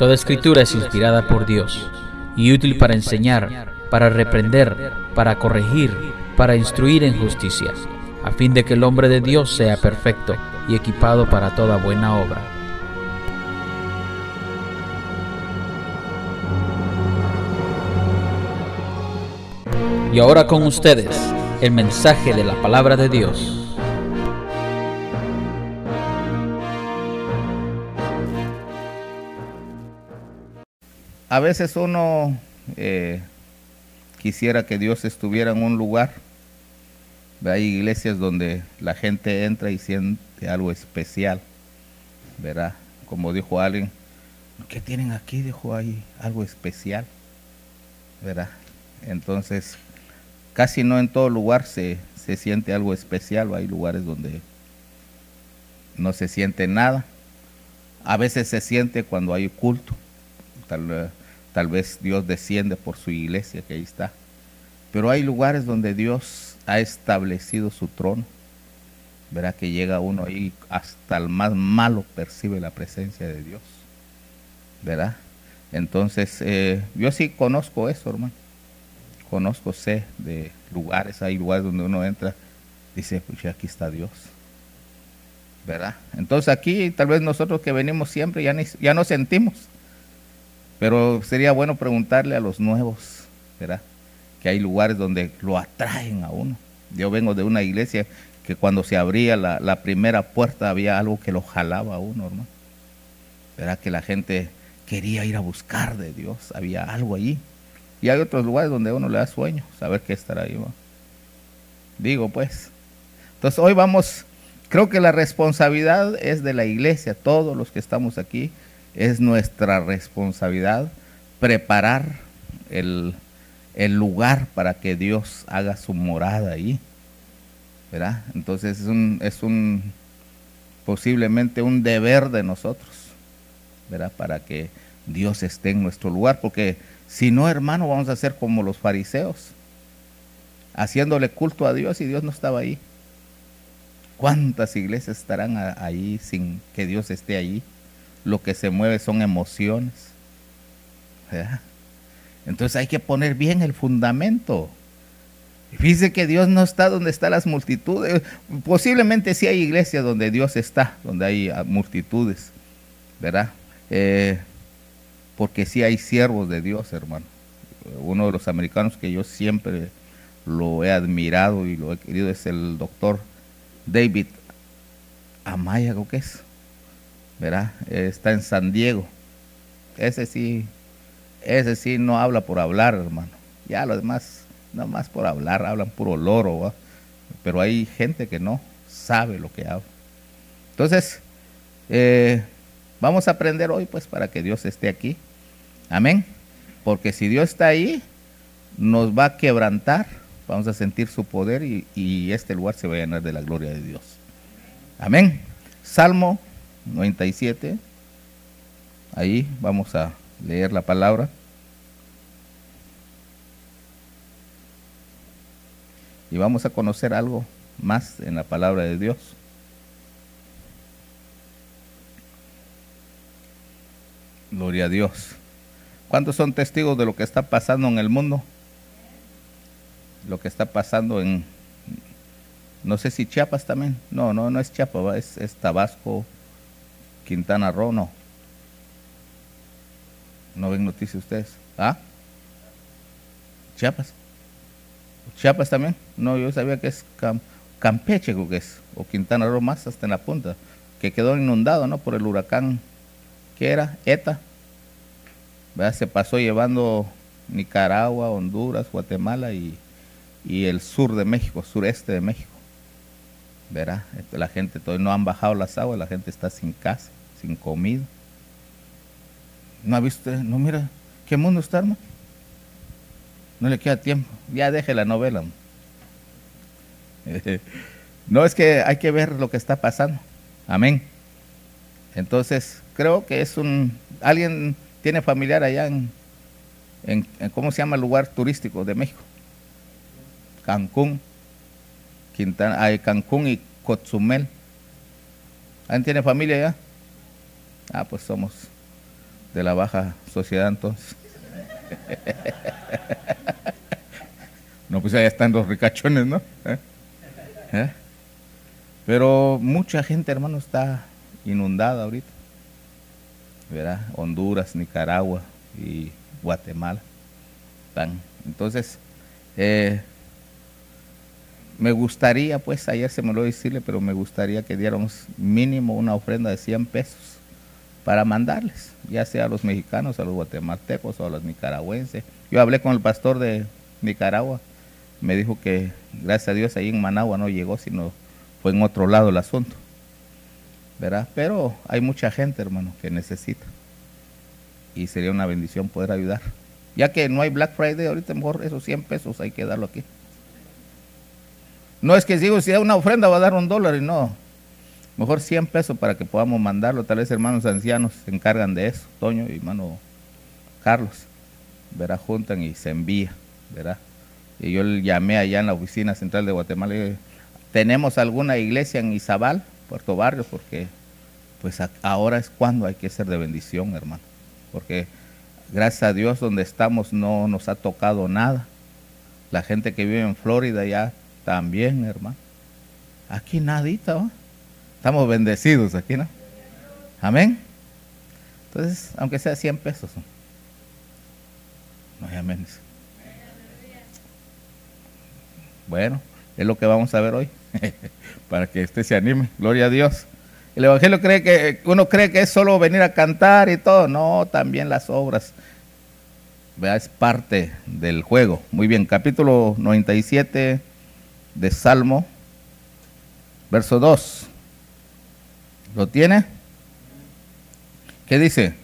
Toda escritura es inspirada por Dios y útil para enseñar, para reprender, para corregir, para instruir en justicia, a fin de que el hombre de Dios sea perfecto y equipado para toda buena obra. Y ahora con ustedes, el mensaje de la palabra de Dios. A veces uno eh, quisiera que Dios estuviera en un lugar. Hay iglesias donde la gente entra y siente algo especial, ¿verdad? Como dijo alguien, ¿qué tienen aquí? Dijo ahí algo especial, ¿verdad? Entonces, casi no en todo lugar se, se siente algo especial, hay lugares donde no se siente nada. A veces se siente cuando hay culto, tal, tal vez Dios desciende por su iglesia que ahí está. Pero hay lugares donde Dios ha establecido su trono. Verá que llega uno ahí, hasta el más malo percibe la presencia de Dios. ¿Verdad? Entonces, eh, yo sí conozco eso, hermano conozco, sé de lugares, hay lugares donde uno entra, dice, pues aquí está Dios. ¿Verdad? Entonces aquí tal vez nosotros que venimos siempre ya, ya no sentimos, pero sería bueno preguntarle a los nuevos, ¿verdad? Que hay lugares donde lo atraen a uno. Yo vengo de una iglesia que cuando se abría la, primera puerta había algo que lo jalaba a uno, hermano. ¿Verdad? Que la gente quería ir a buscar de Dios, había algo allí. Y hay otros lugares donde uno le da sueño, saber qué estará ahí. Digo, pues. Entonces, hoy vamos, creo que la responsabilidad es de la iglesia, todos los que estamos aquí, es nuestra responsabilidad preparar el, el lugar para que Dios haga su morada ahí. ¿Verdad? Entonces, es un, es un posiblemente un deber de nosotros, ¿verdad? Para que Dios esté en nuestro lugar, porque si no, hermano, vamos a ser como los fariseos, haciéndole culto a Dios y Dios no estaba ahí. ¿Cuántas iglesias estarán ahí sin que Dios esté ahí? Lo que se mueve son emociones. Entonces hay que poner bien el fundamento. Fíjese que Dios no está donde están las multitudes. Posiblemente sí hay iglesias donde Dios está, donde hay ah, multitudes, ¿verdad? Eh, porque sí hay siervos de Dios, hermano. Uno de los americanos que yo siempre lo he admirado y lo he querido es el doctor David Amaya, ¿qué es? ¿Verdad? Está en San Diego. Ese sí, ese sí no habla por hablar, hermano. Ya los demás, nada más por hablar, hablan puro loro, pero hay gente que no sabe lo que habla. Entonces, eh, vamos a aprender hoy, pues, para que Dios esté aquí. Amén. Porque si Dios está ahí, nos va a quebrantar, vamos a sentir su poder y, este lugar se va a llenar de la gloria de Dios. Amén. Salmo 97. Ahí vamos a leer la palabra. Y vamos a conocer algo más en la palabra de Dios. Gloria a Dios. ¿Cuántos son testigos de lo que está pasando en el mundo? Lo que está pasando en, no sé si Chiapas también. No, no, no es Chiapas, es, Tabasco, Quintana Roo, no. ¿No ven noticias ustedes? ¿Ah? Chiapas. Chiapas también. No, yo sabía que es Campeche, que es. O Quintana Roo más hasta en la punta. Que quedó inundado, ¿no? Por el huracán. ¿Qué era? ETA se pasó llevando Nicaragua, Honduras, Guatemala y, el sur de México, sureste de México. Verá, la gente todavía no han bajado las aguas, la gente está sin casa, sin comida. ¿No ha visto? No, mira, ¿qué mundo está, hermano? No le queda tiempo. Ya deje la novela. No, es que hay que ver lo que está pasando. Amén. Entonces, creo que es un... Alguien tiene familiar allá en, en, ¿cómo se llama el lugar turístico de México? Cancún, Quintana, Cancún y Cozumel. ¿Alguien tiene familia allá? Ah, pues somos, de la baja sociedad entonces. no, pues allá están los ricachones, ¿no? ¿Eh? ¿Eh? Pero mucha gente, hermano, está inundada ahorita. ¿Verdad? Honduras, Nicaragua y Guatemala. Están. Entonces, eh, me gustaría, pues ayer se me lo decirle, pero me gustaría que diéramos mínimo una ofrenda de 100 pesos para mandarles, ya sea a los mexicanos, a los guatemaltecos o a los nicaragüenses. Yo hablé con el pastor de Nicaragua, me dijo que gracias a Dios ahí en Managua no llegó, sino fue en otro lado el asunto. ¿Verdad? Pero hay mucha gente, hermano, que necesita. Y sería una bendición poder ayudar. Ya que no hay Black Friday, ahorita mejor esos 100 pesos hay que darlo aquí. No es que digo, si da una ofrenda va a dar un dólar y no. Mejor 100 pesos para que podamos mandarlo. Tal vez hermanos ancianos se encargan de eso. Toño y hermano Carlos. Verá, juntan y se envía. Verá. Y yo le llamé allá en la oficina central de Guatemala. Y ¿Tenemos alguna iglesia en Izabal, Puerto Barrio? Porque pues ahora es cuando hay que ser de bendición, hermano. Porque gracias a Dios donde estamos no nos ha tocado nada. La gente que vive en Florida ya también, hermano. Aquí nadita, ¿va? Estamos bendecidos aquí, ¿no? Amén. Entonces, aunque sea 100 pesos. No hay amén. Bueno, es lo que vamos a ver hoy. Para que usted se anime. Gloria a Dios. El Evangelio cree que uno cree que es solo venir a cantar y todo. No, también las obras. Vea, es parte del juego. Muy bien, capítulo 97 de Salmo, verso 2. ¿Lo tiene? ¿Qué dice?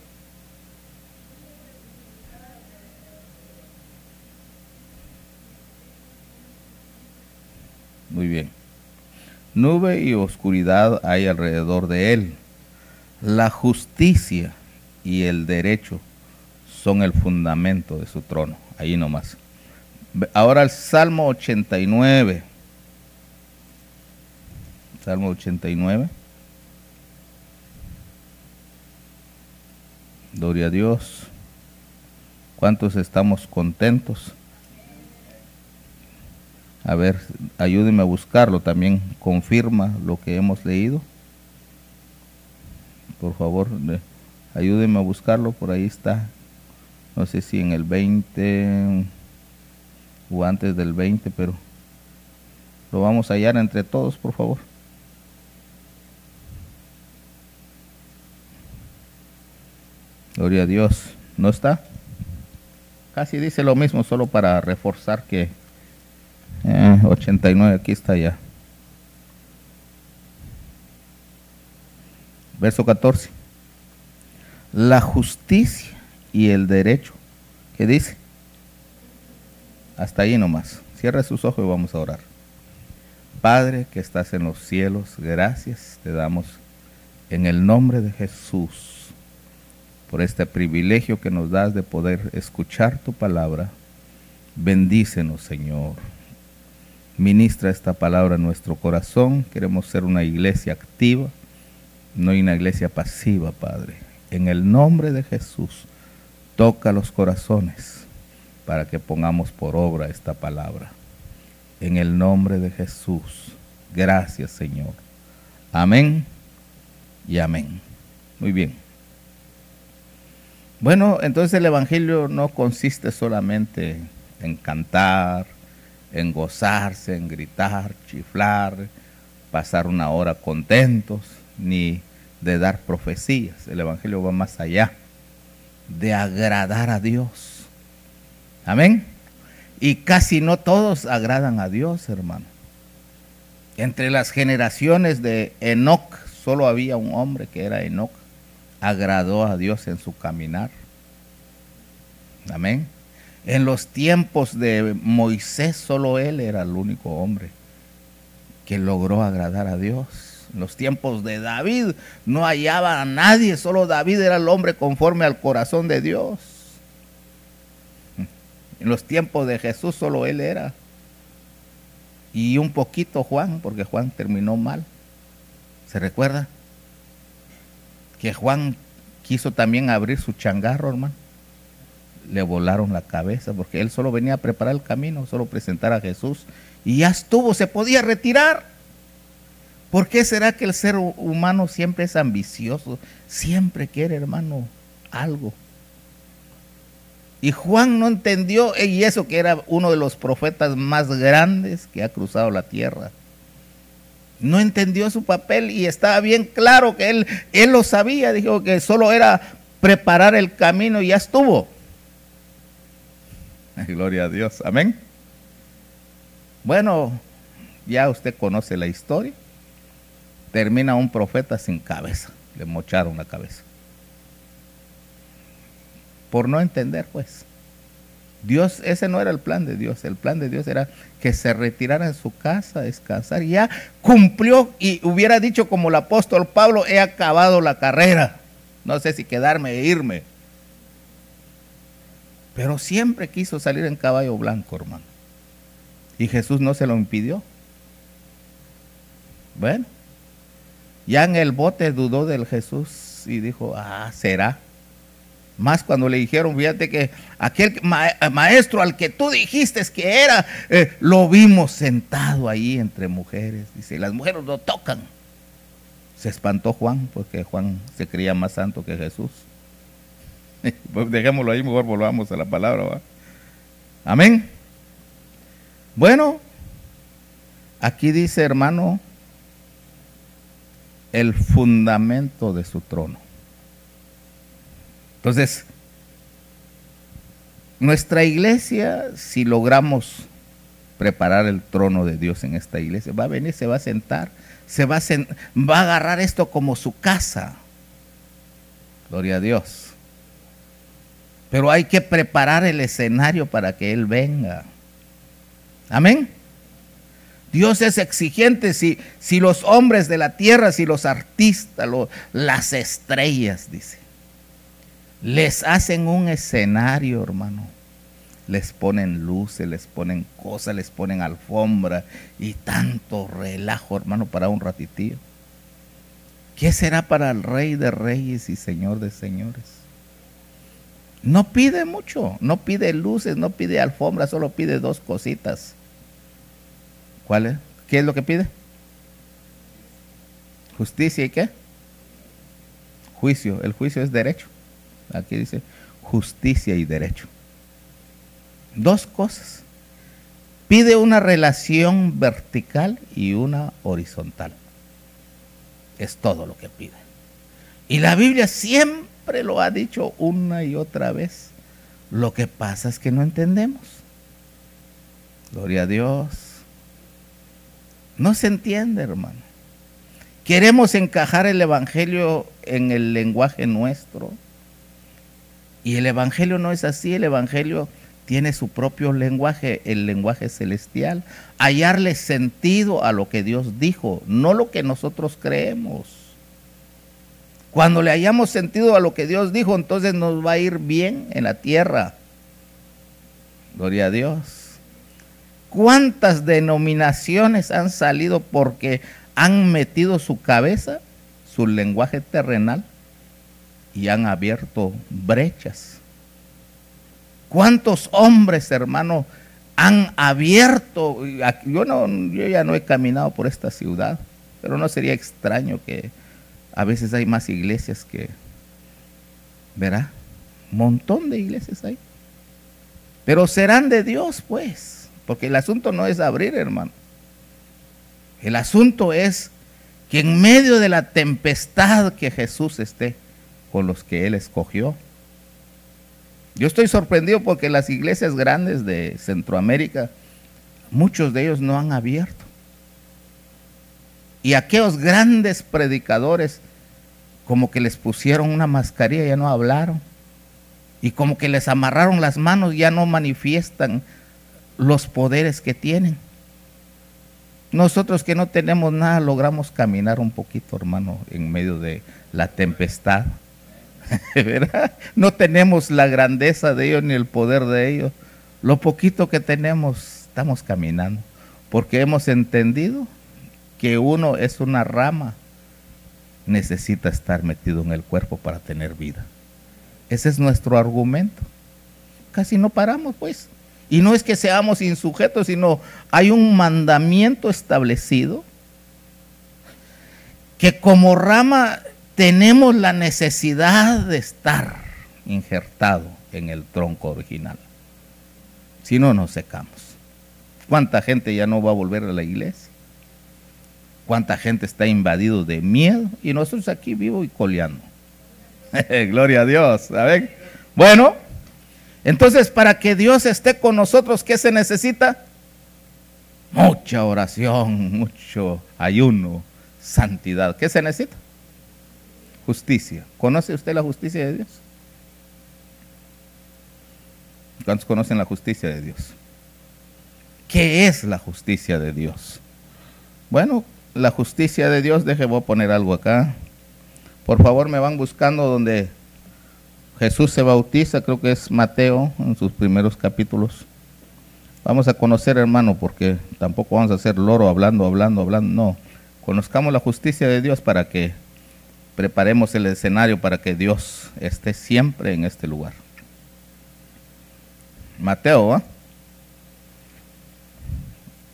Muy bien. Nube y oscuridad hay alrededor de él. La justicia y el derecho son el fundamento de su trono. Ahí nomás. Ahora el Salmo 89. Salmo 89. Gloria a Dios. ¿Cuántos estamos contentos? A ver, ayúdenme a buscarlo. También confirma lo que hemos leído. Por favor, ayúdenme a buscarlo. Por ahí está. No sé si en el 20 o antes del 20, pero lo vamos a hallar entre todos, por favor. Gloria a Dios. ¿No está? Casi dice lo mismo, solo para reforzar que 89, eh, aquí está ya. Verso 14. La justicia y el derecho. ¿Qué dice? Hasta ahí nomás. Cierra sus ojos y vamos a orar. Padre que estás en los cielos, gracias te damos en el nombre de Jesús por este privilegio que nos das de poder escuchar tu palabra. Bendícenos, Señor. Ministra esta palabra en nuestro corazón. Queremos ser una iglesia activa, no una iglesia pasiva, Padre. En el nombre de Jesús, toca los corazones para que pongamos por obra esta palabra. En el nombre de Jesús. Gracias, Señor. Amén y amén. Muy bien. Bueno, entonces el Evangelio no consiste solamente en cantar, en gozarse, en gritar, chiflar, pasar una hora contentos, ni de dar profecías. El Evangelio va más allá, de agradar a Dios. Amén. Y casi no todos agradan a Dios, hermano. Entre las generaciones de Enoch, solo había un hombre que era Enoch agradó a Dios en su caminar. Amén. En los tiempos de Moisés solo él era el único hombre que logró agradar a Dios. En los tiempos de David no hallaba a nadie, solo David era el hombre conforme al corazón de Dios. En los tiempos de Jesús solo él era. Y un poquito Juan, porque Juan terminó mal. ¿Se recuerda? Que Juan quiso también abrir su changarro, hermano. Le volaron la cabeza porque él solo venía a preparar el camino, solo presentar a Jesús. Y ya estuvo, se podía retirar. ¿Por qué será que el ser humano siempre es ambicioso? Siempre quiere, hermano, algo. Y Juan no entendió, y eso que era uno de los profetas más grandes que ha cruzado la tierra. No entendió su papel y estaba bien claro que él, él lo sabía, dijo que solo era preparar el camino y ya estuvo. Gloria a Dios, amén. Bueno, ya usted conoce la historia. Termina un profeta sin cabeza, le mocharon la cabeza por no entender, pues. Dios, ese no era el plan de Dios. El plan de Dios era que se retirara en su casa a descansar. Y ya cumplió y hubiera dicho como el apóstol Pablo, he acabado la carrera. No sé si quedarme e irme. Pero siempre quiso salir en caballo blanco, hermano. Y Jesús no se lo impidió. Bueno, ya en el bote dudó del Jesús y dijo, ah, será. Más cuando le dijeron, fíjate que aquel maestro al que tú dijiste que era, eh, lo vimos sentado ahí entre mujeres. Dice, las mujeres lo tocan. Se espantó Juan, porque Juan se creía más santo que Jesús. pues dejémoslo ahí, mejor volvamos a la palabra. Amén. Bueno, aquí dice hermano, el fundamento de su trono. Entonces, nuestra iglesia, si logramos preparar el trono de Dios en esta iglesia, va a venir, se va a sentar, se va a, va a agarrar esto como su casa. Gloria a Dios. Pero hay que preparar el escenario para que Él venga. Amén. Dios es exigente si, si los hombres de la tierra, si los artistas, las estrellas, dice les hacen un escenario, hermano. Les ponen luces, les ponen cosas, les ponen alfombra y tanto relajo, hermano, para un ratitío. ¿Qué será para el rey de reyes y señor de señores? No pide mucho, no pide luces, no pide alfombra, solo pide dos cositas. ¿Cuál es? ¿Qué es lo que pide? Justicia y qué? Juicio. El juicio es derecho. Aquí dice justicia y derecho. Dos cosas. Pide una relación vertical y una horizontal. Es todo lo que pide. Y la Biblia siempre lo ha dicho una y otra vez. Lo que pasa es que no entendemos. Gloria a Dios. No se entiende, hermano. Queremos encajar el Evangelio en el lenguaje nuestro y el Evangelio no es así, el Evangelio tiene su propio lenguaje, el lenguaje celestial, hallarle sentido a lo que Dios dijo, no lo que nosotros creemos. Cuando le hayamos sentido a lo que Dios dijo, entonces nos va a ir bien en la tierra. Gloria a Dios. ¿Cuántas denominaciones han salido porque han metido su cabeza, su lenguaje terrenal, y han abierto brechas. ¿Cuántos hombres, hermano, han abierto? Yo, no, yo ya no he caminado por esta ciudad, pero no sería extraño que a veces hay más iglesias que, ¿verá? Montón de iglesias hay. Pero serán de Dios, pues, porque el asunto no es abrir, hermano. El asunto es que en medio de la tempestad que Jesús esté, con los que Él escogió. Yo estoy sorprendido porque las iglesias grandes de Centroamérica, muchos de ellos no han abierto. Y aquellos grandes predicadores, como que les pusieron una mascarilla, ya no hablaron. Y como que les amarraron las manos, ya no manifiestan los poderes que tienen. Nosotros que no tenemos nada, logramos caminar un poquito, hermano, en medio de la tempestad. No tenemos la grandeza de ellos ni el poder de ellos. Lo poquito que tenemos, estamos caminando, porque hemos entendido que uno es una rama necesita estar metido en el cuerpo para tener vida. Ese es nuestro argumento. Casi no paramos, pues. Y no es que seamos insujetos, sino hay un mandamiento establecido que como rama tenemos la necesidad de estar injertado en el tronco original. Si no, nos secamos. ¿Cuánta gente ya no va a volver a la iglesia? ¿Cuánta gente está invadido de miedo? Y nosotros aquí vivo y coleando. Gloria a Dios. Bueno, entonces para que Dios esté con nosotros, ¿qué se necesita? Mucha oración, mucho ayuno, santidad. ¿Qué se necesita? Justicia. ¿Conoce usted la justicia de Dios? ¿Cuántos conocen la justicia de Dios? ¿Qué es la justicia de Dios? Bueno, la justicia de Dios, déjeme voy a poner algo acá. Por favor, me van buscando donde Jesús se bautiza, creo que es Mateo en sus primeros capítulos. Vamos a conocer, hermano, porque tampoco vamos a hacer loro hablando, hablando, hablando. No, conozcamos la justicia de Dios para que preparemos el escenario para que Dios esté siempre en este lugar. Mateo, ¿ah?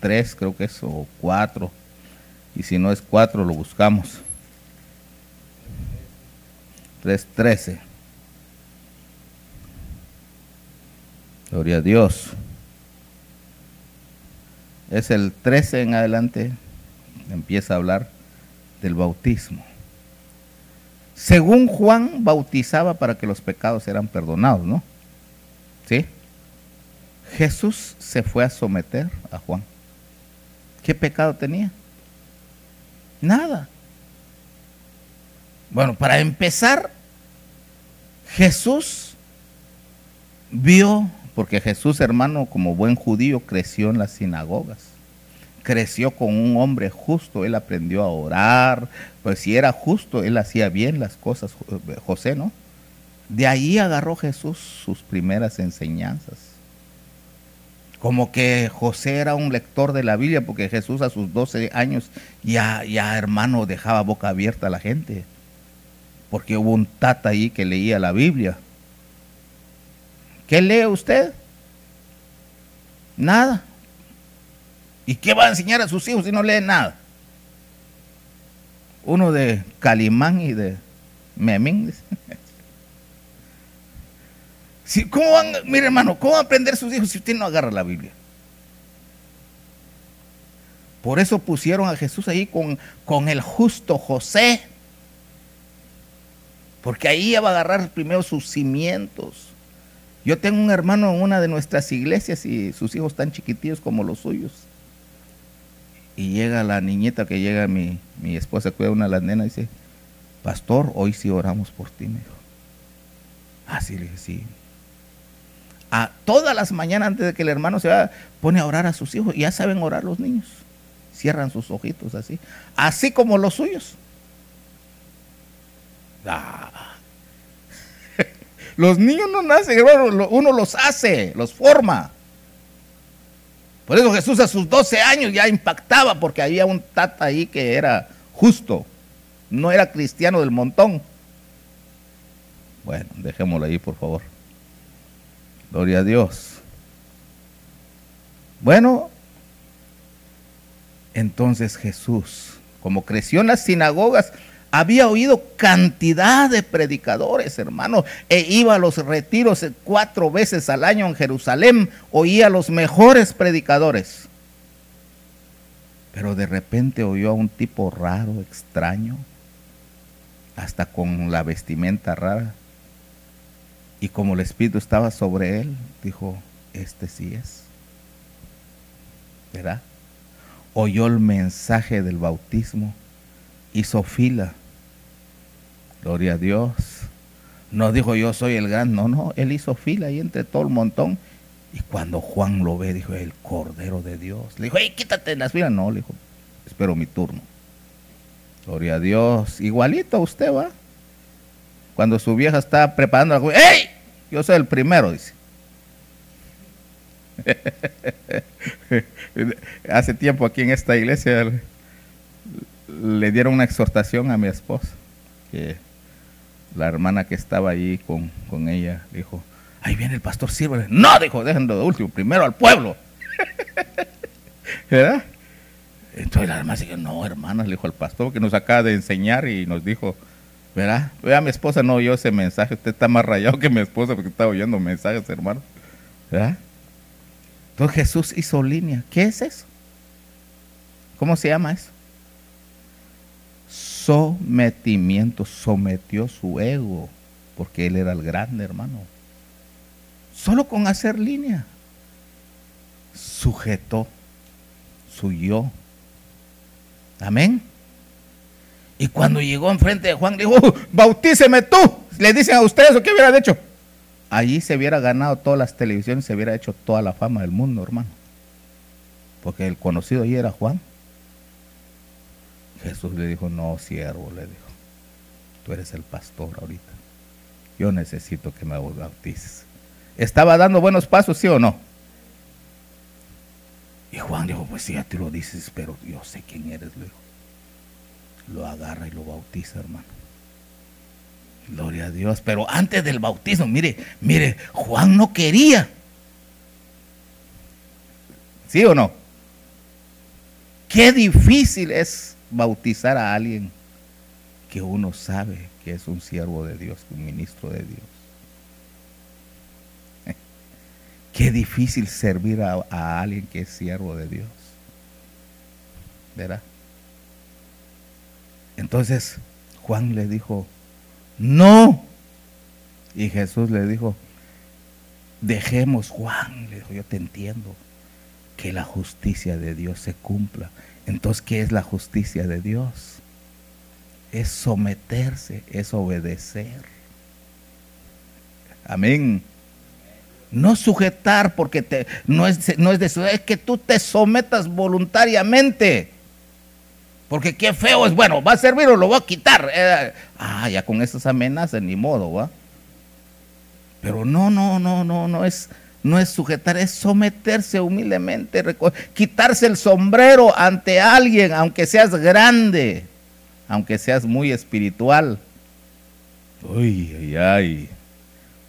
Tres creo que es, o cuatro. Y si no es cuatro, lo buscamos. Tres, trece. Gloria a Dios. Es el 13 en adelante, empieza a hablar del bautismo. Según Juan bautizaba para que los pecados eran perdonados, ¿no? ¿Sí? Jesús se fue a someter a Juan. ¿Qué pecado tenía? Nada. Bueno, para empezar, Jesús vio, porque Jesús, hermano, como buen judío, creció en las sinagogas. Creció con un hombre justo, él aprendió a orar, pues si era justo, él hacía bien las cosas, José, ¿no? De ahí agarró Jesús sus primeras enseñanzas como que José era un lector de la Biblia, porque Jesús a sus 12 años ya, ya hermano dejaba boca abierta a la gente, porque hubo un tata ahí que leía la Biblia. ¿Qué lee usted? Nada. ¿Y qué va a enseñar a sus hijos si no lee nada? Uno de Calimán y de Memín. ¿Cómo van, mire hermano, cómo van a aprender sus hijos si usted no agarra la Biblia? Por eso pusieron a Jesús ahí con, con el justo José. Porque ahí va a agarrar primero sus cimientos. Yo tengo un hermano en una de nuestras iglesias y sus hijos tan chiquitillos como los suyos. Y llega la niñeta que llega, mi, mi esposa cuida una de las nenas y dice, pastor, hoy sí oramos por ti, me dijo. Ah, sí, le dije, sí a todas las mañanas antes de que el hermano se vaya, pone a orar a sus hijos. Ya saben orar los niños. Cierran sus ojitos así. Así como los suyos. Ah. Los niños no nacen, uno los hace, los forma. Por eso Jesús a sus 12 años ya impactaba porque había un tata ahí que era justo. No era cristiano del montón. Bueno, dejémoslo ahí, por favor. Gloria a Dios. Bueno, entonces Jesús, como creció en las sinagogas, había oído cantidad de predicadores, hermano, e iba a los retiros cuatro veces al año en Jerusalén, oía a los mejores predicadores. Pero de repente oyó a un tipo raro, extraño, hasta con la vestimenta rara. Y como el Espíritu estaba sobre él, dijo, este sí es. ¿Verdad? Oyó el mensaje del bautismo, hizo fila. Gloria a Dios. No dijo yo soy el gran, no, no, él hizo fila ahí entre todo el montón. Y cuando Juan lo ve, dijo, el Cordero de Dios. Le dijo, hey, quítate las filas. No, le dijo, espero mi turno. Gloria a Dios. Igualito a usted va. Cuando su vieja está preparando algo, ¡Ey! Yo soy el primero, dice. Hace tiempo aquí en esta iglesia le dieron una exhortación a mi esposa. que la hermana que estaba allí con, con ella dijo, ahí viene el pastor, sírvale. No, dijo, déjenlo de último, primero al pueblo. ¿Verdad? Entonces la hermana dijo, no, hermana, le dijo al pastor que nos acaba de enseñar y nos dijo, ¿verdad? Vea, mi esposa no oyó ese mensaje, usted está más rayado que mi esposa porque está oyendo mensajes, hermano. ¿Verdad? Entonces Jesús hizo línea. ¿Qué es eso? ¿Cómo se llama eso? Sometimiento, sometió su ego, porque él era el grande, hermano. Solo con hacer línea, sujetó su yo. Amén. Y cuando llegó enfrente de Juan, dijo, bautíceme tú. Le dicen a ustedes, ¿o qué hubiera hecho? Allí se hubiera ganado todas las televisiones, se hubiera hecho toda la fama del mundo, hermano. Porque el conocido allí era Juan. Jesús le dijo, no, siervo, le dijo, tú eres el pastor ahorita. Yo necesito que me bautices. ¿Estaba dando buenos pasos, sí o no? Y Juan dijo, pues sí, ya te lo dices, pero yo sé quién eres, le dijo. Lo agarra y lo bautiza, hermano. Gloria a Dios. Pero antes del bautismo, mire, mire, Juan no quería. ¿Sí o no? Qué difícil es bautizar a alguien que uno sabe que es un siervo de Dios, un ministro de Dios. Qué difícil servir a, a, alguien que es siervo de Dios. ¿Verdad? Entonces Juan le dijo, no. Y Jesús le dijo, dejemos Juan, le dijo, yo te entiendo, que la justicia de Dios se cumpla. Entonces, ¿qué es la justicia de Dios? Es someterse, es obedecer. Amén. No sujetar porque no, es, no es de eso, es que tú te sometas voluntariamente. Porque qué feo es, bueno, va a servir o lo va a quitar. Eh, ah, ya con esas amenazas, ni modo, ¿va? Pero no, no, no, no, no es, no es sujetar, es someterse humildemente, quitarse el sombrero ante alguien, aunque seas grande, aunque seas muy espiritual. Uy, ay, ay.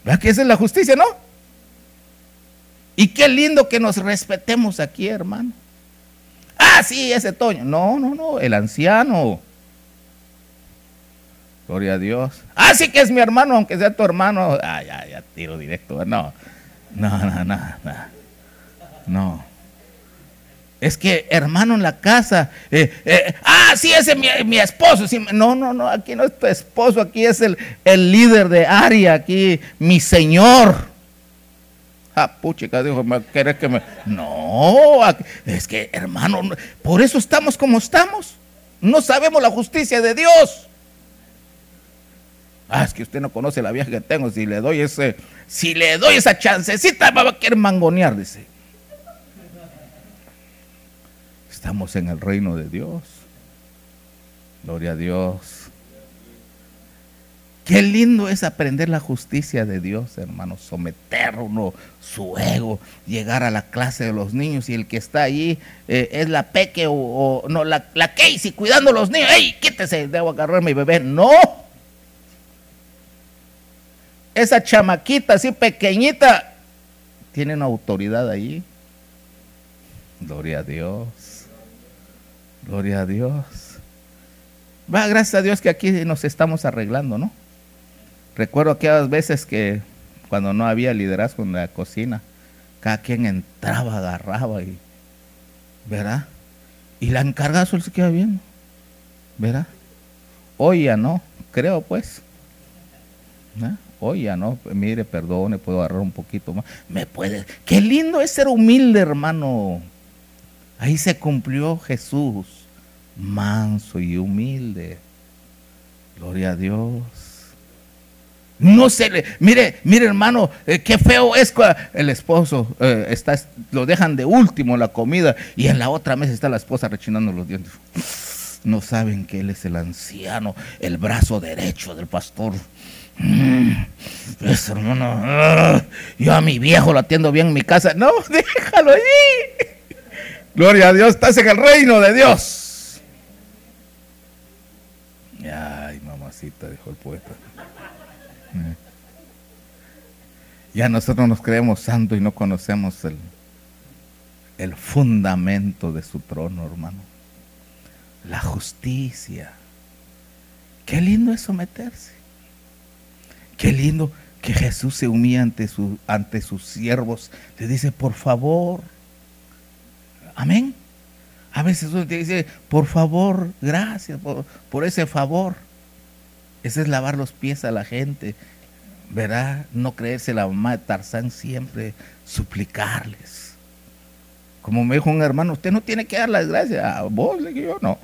¿Verdad que esa es la justicia, no? Y qué lindo que nos respetemos aquí, hermano. Ah, sí, ese Toño. No, no, no, el anciano. Gloria a Dios. Ah, sí que es mi hermano, aunque sea tu hermano. Ah, ya, ya, tiro directo. No, no, no, no, no. No. Es que hermano en la casa. Eh, eh, ah, sí, ese es mi, esposo. Sí, no, no, no, aquí no es tu esposo, aquí es el, el líder de área, aquí mi señor. Ah, puchica, dijo, ¿querés que me.? No, es que, hermano, por eso estamos como estamos. No sabemos la justicia de Dios. Ah, es que usted no conoce la vieja que tengo. Si le doy ese, si le doy esa chancecita, va a querer mangonear, dice. Estamos en el reino de Dios. Gloria a Dios. Qué lindo es aprender la justicia de Dios, hermano, someter uno su ego, llegar a la clase de los niños y el que está allí eh, es la peque o, no, la, la Casey cuidando a los niños. ¡Ey, quítese! Debo agarrar mi bebé. ¡No! Esa chamaquita así pequeñita tiene una autoridad allí. Gloria a Dios. Gloria a Dios. Va, gracias a Dios que aquí nos estamos arreglando, ¿no? Recuerdo aquellas veces que cuando no había liderazgo en la cocina, cada quien entraba, agarraba y, ¿verdad? Y la encargada solo se queda viendo, ¿verdad? Hoy ya no, creo pues. ¿verdad? Ya no, mire, perdone, puedo agarrar un poquito más. Me puede. Qué lindo es ser humilde, hermano. Ahí se cumplió Jesús, manso y humilde. Gloria a Dios. No se le, mire, mire hermano, eh, qué feo es el esposo, eh, está, lo dejan de último la comida y en la otra mesa está la esposa rechinando los dientes. No saben que él es el anciano, el brazo derecho del pastor. Mm, es hermano, yo a mi viejo lo atiendo bien en mi casa. No, déjalo allí. Gloria a Dios, estás en el reino de Dios. Ay, mamacita, dijo el poeta. Eh. Ya nosotros nos creemos santos y no conocemos el, el fundamento de su trono, hermano. La justicia. Qué lindo es someterse. Qué lindo que Jesús se humilla ante, ante sus siervos. Le dice, por favor. Amén. A veces uno te dice, por favor, gracias por, por ese favor. Ese es lavar los pies a la gente. ¿Verdad? No creerse la mamá de Tarzán siempre, suplicarles. Como me dijo un hermano, usted no tiene que dar las gracias. A vos, le digo yo, no.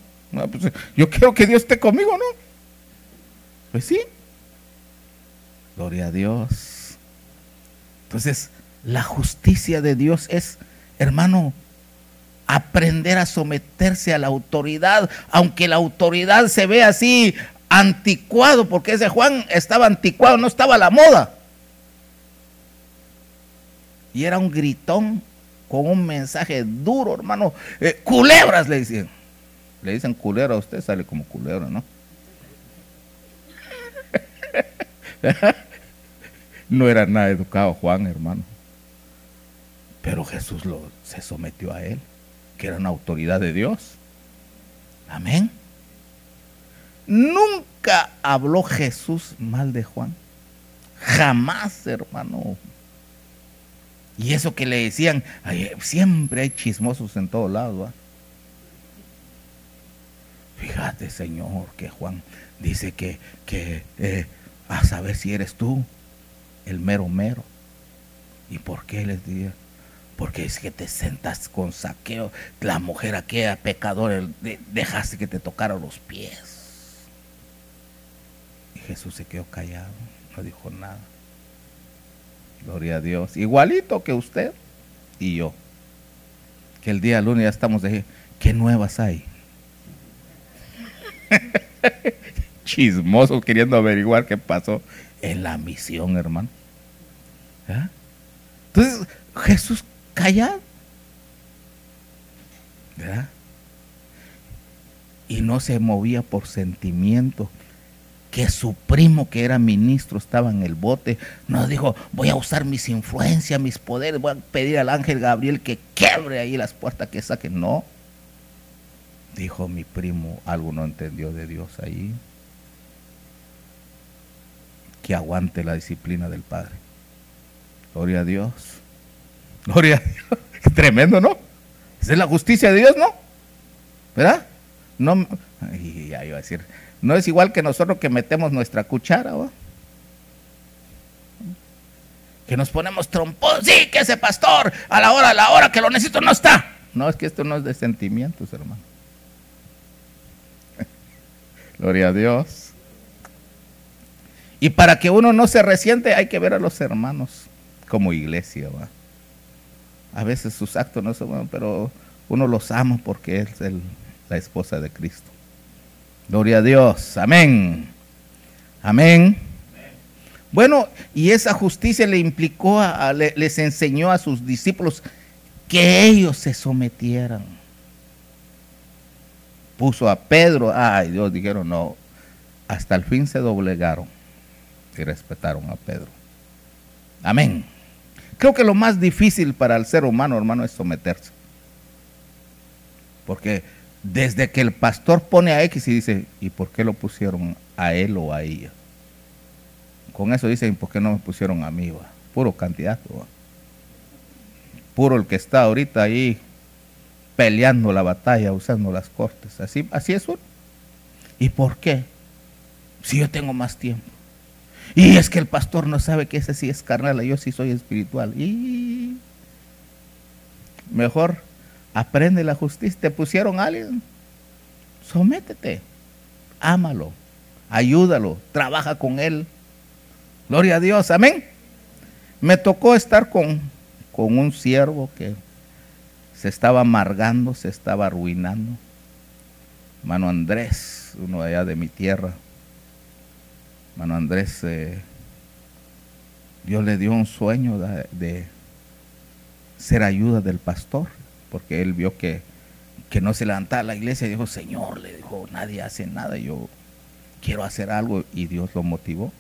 Pues, yo quiero que Dios esté conmigo, ¿no? Pues sí. Gloria a Dios. Entonces, la justicia de Dios es, hermano, aprender a someterse a la autoridad, aunque la autoridad se ve así anticuado, porque ese Juan estaba anticuado, no estaba a la moda. Y era un gritón con un mensaje duro, hermano. Eh, culebras le dicen. Le dicen culebra a usted, sale como culebra, ¿no? no era nada educado Juan, hermano. Pero Jesús lo, se sometió a él, que era una autoridad de Dios. Amén. Nunca habló Jesús mal de Juan. Jamás, hermano. Y eso que le decían, siempre hay chismosos en todos lados. Fíjate, Señor, que Juan dice que, que eh, a saber si eres tú, el mero mero. ¿Y por qué les digo? Porque es que te sentas con saqueo, la mujer aquella pecadora, dejaste que te tocara los pies. Jesús se quedó callado, no dijo nada. Gloria a Dios. Igualito que usted y yo. Que el día lunes ya estamos de... ¿Qué nuevas hay? Chismosos queriendo averiguar qué pasó en la misión, hermano. ¿Ah? Entonces, Jesús. ¿Verdad? Y no se movía por sentimiento que su primo que era ministro estaba en el bote, no dijo, voy a usar mis influencias, mis poderes, voy a pedir al ángel Gabriel que quiebre ahí las puertas, que saque. No, dijo mi primo, algo no entendió de Dios ahí, que aguante la disciplina del Padre. Gloria a Dios. Gloria a Dios. Tremendo, ¿no? Esa es la justicia de Dios, ¿no? ¿Verdad? No, y a decir, no es igual que nosotros que metemos nuestra cuchara, ¿va? Que nos ponemos trompón, sí, que ese pastor, a la hora, a la hora que lo necesito no está. No, es que esto no es de sentimientos, hermano. Gloria a Dios. Y para que uno no se resiente, hay que ver a los hermanos como iglesia, ¿va? A veces sus actos no son buenos, pero uno los ama porque es la esposa de Cristo. Gloria a Dios. Amén. Amén. Bueno, y esa justicia le implicó, a, les enseñó a sus discípulos que ellos se sometieran. Puso a Pedro, ay Dios, dijeron no, hasta el fin se doblegaron y respetaron a Pedro. Amén. Creo que lo más difícil para el ser humano, hermano, es someterse. Porque desde que el pastor pone a X y dice, ¿y por qué lo pusieron a él o a ella? Con eso dicen, ¿por qué no me pusieron a mí? Puro candidato. Puro el que está ahorita ahí peleando la batalla, usando las cortes. Así, así es uno. ¿Y por qué? Si yo tengo más tiempo. Y es que el pastor no sabe que ese sí es carnal, yo sí soy espiritual. Y mejor Aprende la justicia. Te pusieron a alguien. Sométete. Ámalo. Ayúdalo. Trabaja con él. Gloria a Dios. Amén. Me tocó estar con, con un siervo que se estaba amargando, se estaba arruinando. Mano Andrés, uno allá de mi tierra. Mano Andrés, eh, Dios le dio un sueño de ser ayuda del pastor porque él vio que, no se levantaba la iglesia y dijo, Señor, le dijo, nadie hace nada. Yo, quiero hacer algo y Dios lo motivó.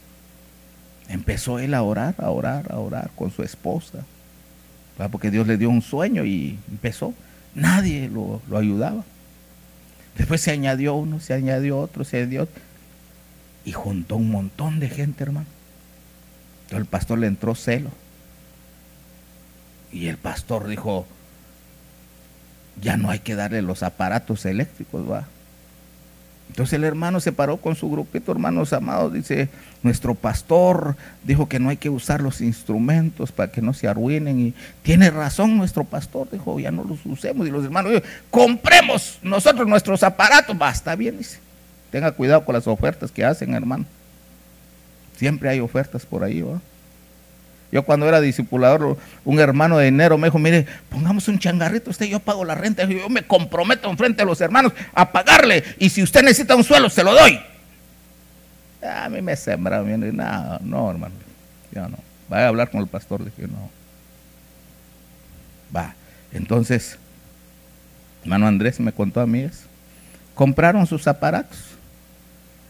Empezó él a orar, a orar, a orar con su esposa, porque Dios le dio un sueño y empezó. Nadie lo, lo ayudaba. Después se añadió uno, se añadió otro, se añadió otro. Y juntó un montón de gente, hermano. Entonces el pastor le entró celo. Y el pastor dijo, ya no hay que darle los aparatos eléctricos, va. Entonces el hermano se paró con su grupito, hermanos amados, dice, nuestro pastor dijo que no hay que usar los instrumentos para que no se arruinen y tiene razón nuestro pastor, dijo, ya no los usemos y los hermanos, compremos nosotros nuestros aparatos, va, está bien, dice, tenga cuidado con las ofertas que hacen, hermano, siempre hay ofertas por ahí, va. Yo cuando era discipulador, un hermano de enero me dijo, mire, pongamos un changarrito, usted yo pago la renta, yo me comprometo enfrente de los hermanos a pagarle y si usted necesita un suelo, se lo doy. A mí me sembra, no, no, hermano, yo no. Vaya a hablar con el pastor, dije, no. Va, entonces, hermano Andrés me contó a mí eso. Compraron sus aparatos,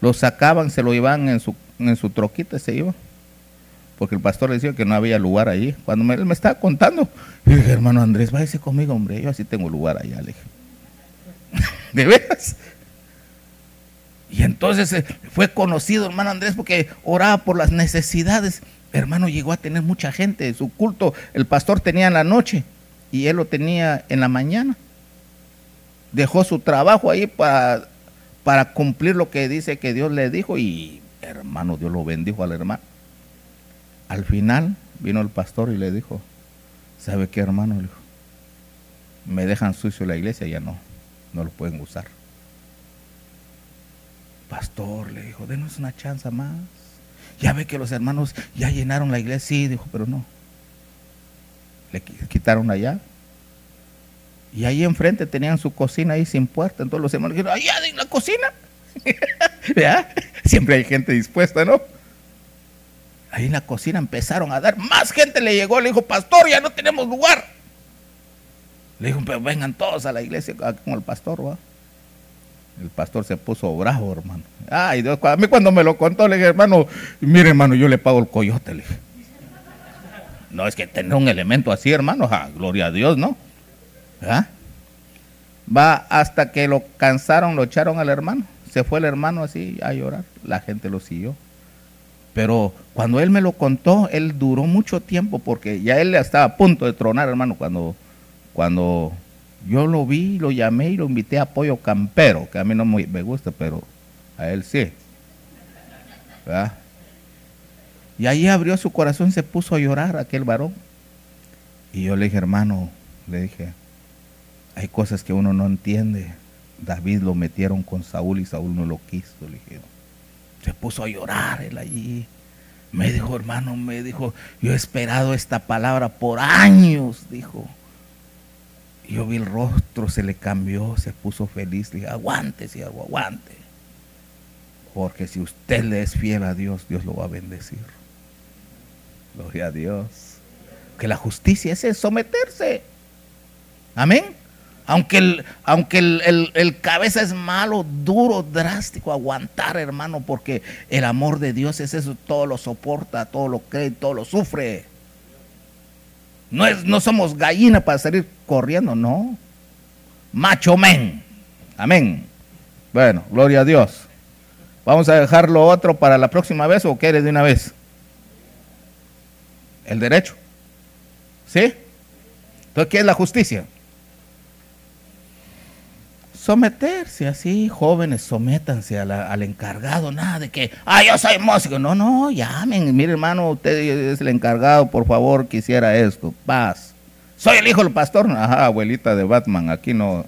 los sacaban, se lo llevaban en su, en su troquita se iban porque el pastor le decía que no había lugar allí. Cuando me, él me estaba contando, le dije, hermano Andrés, váyase conmigo, hombre, yo así tengo lugar allá, le. ¿De veras? Y entonces eh, fue conocido, hermano Andrés, porque oraba por las necesidades. Hermano, llegó a tener mucha gente. Su culto, el pastor tenía en la noche y él lo tenía en la mañana. Dejó su trabajo ahí para, para cumplir lo que dice que Dios le dijo y hermano, Dios lo bendijo al hermano. Al final vino el pastor y le dijo, ¿sabe qué hermano? Le dijo, me dejan sucio la iglesia, ya no, no lo pueden usar. Pastor le dijo, denos una chance más. Ya ve que los hermanos ya llenaron la iglesia, sí, dijo, pero no. Le quitaron allá. Y ahí enfrente tenían su cocina ahí sin puerta. Entonces los hermanos dijeron, allá en la cocina. Siempre hay gente dispuesta, ¿no? Ahí en la cocina empezaron a dar, más gente le llegó, le dijo, pastor, ya no tenemos lugar. Le dijo, pero vengan todos a la iglesia con el pastor, ¿va? El pastor se puso bravo, hermano. Ay, Dios, a mí cuando me lo contó, le dije, hermano, mire, hermano, yo le pago el coyote, le dije. No, es que tener un elemento así, hermano, gloria a Dios, ¿no? ¿Ah? Va hasta que lo cansaron, lo echaron al hermano. Se fue el hermano así a llorar. La gente lo siguió. Pero cuando él me lo contó, él duró mucho tiempo porque ya él estaba a punto de tronar, hermano, cuando, cuando yo lo vi, lo llamé y lo invité a Pollo Campero, que a mí no me gusta, pero a él sí. Y ahí abrió su corazón, se puso a llorar aquel varón. Y yo le dije, hermano, le dije, hay cosas que uno no entiende. David lo metieron con Saúl y Saúl no lo quiso, le dije. Se puso a llorar él allí. Me dijo, hermano, me dijo, yo he esperado esta palabra por años, dijo. Yo vi el rostro, se le cambió, se puso feliz. Le dije, aguante, siervo, aguante. Porque si usted le es fiel a Dios, Dios lo va a bendecir. Gloria a Dios. Que la justicia es someterse. Amén. Aunque el, aunque el, cabeza es malo, duro, drástico, aguantar, hermano, porque el amor de Dios es eso, todo lo soporta, todo lo cree, todo lo sufre. No, es, no somos gallina para salir corriendo, no. Macho men. Amén. Bueno, gloria a Dios. Vamos a dejar lo otro para la próxima vez o quieres de una vez. El derecho. ¿Sí? Entonces, ¿qué es la justicia? Someterse así, jóvenes, sométanse al encargado, nada de que, ah, yo soy músico. No, no, llamen, mire hermano, usted es el encargado, por favor, quisiera esto, paz. Soy el hijo del pastor, ajá, abuelita de Batman, aquí no,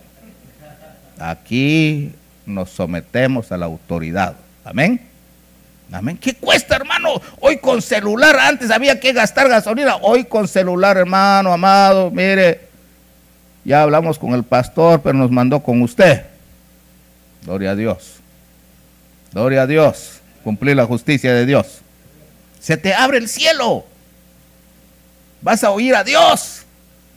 aquí nos sometemos a la autoridad, amén. Amén. ¿Qué cuesta, hermano? Hoy con celular, antes había que gastar gasolina, hoy con celular, hermano, amado, mire, ya hablamos con el pastor, pero nos mandó con usted. Gloria a Dios. Gloria a Dios. Cumplir la justicia de Dios. Se te abre el cielo. Vas a oír a Dios.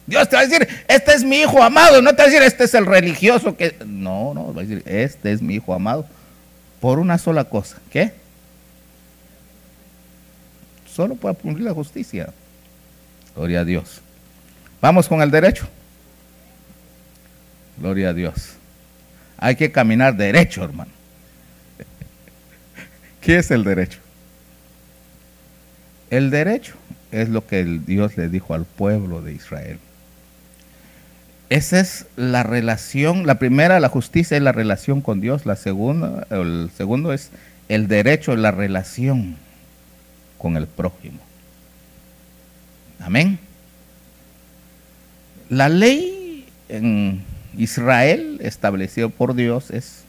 Dios te va a decir, este es mi hijo amado. No te va a decir, este es el religioso que... No, no, va a decir, este es mi hijo amado. por una sola cosa. ¿Qué? Solo para cumplir la justicia. Gloria a Dios. Vamos con el derecho. Gloria a Dios. Hay que caminar derecho, hermano. ¿Qué es el derecho? El derecho es lo que Dios le dijo al pueblo de Israel. Esa es la relación, la primera, la justicia es la relación con Dios, la segunda, el segundo es el derecho, la relación con el prójimo. Amén. La ley en Israel, establecida por Dios, es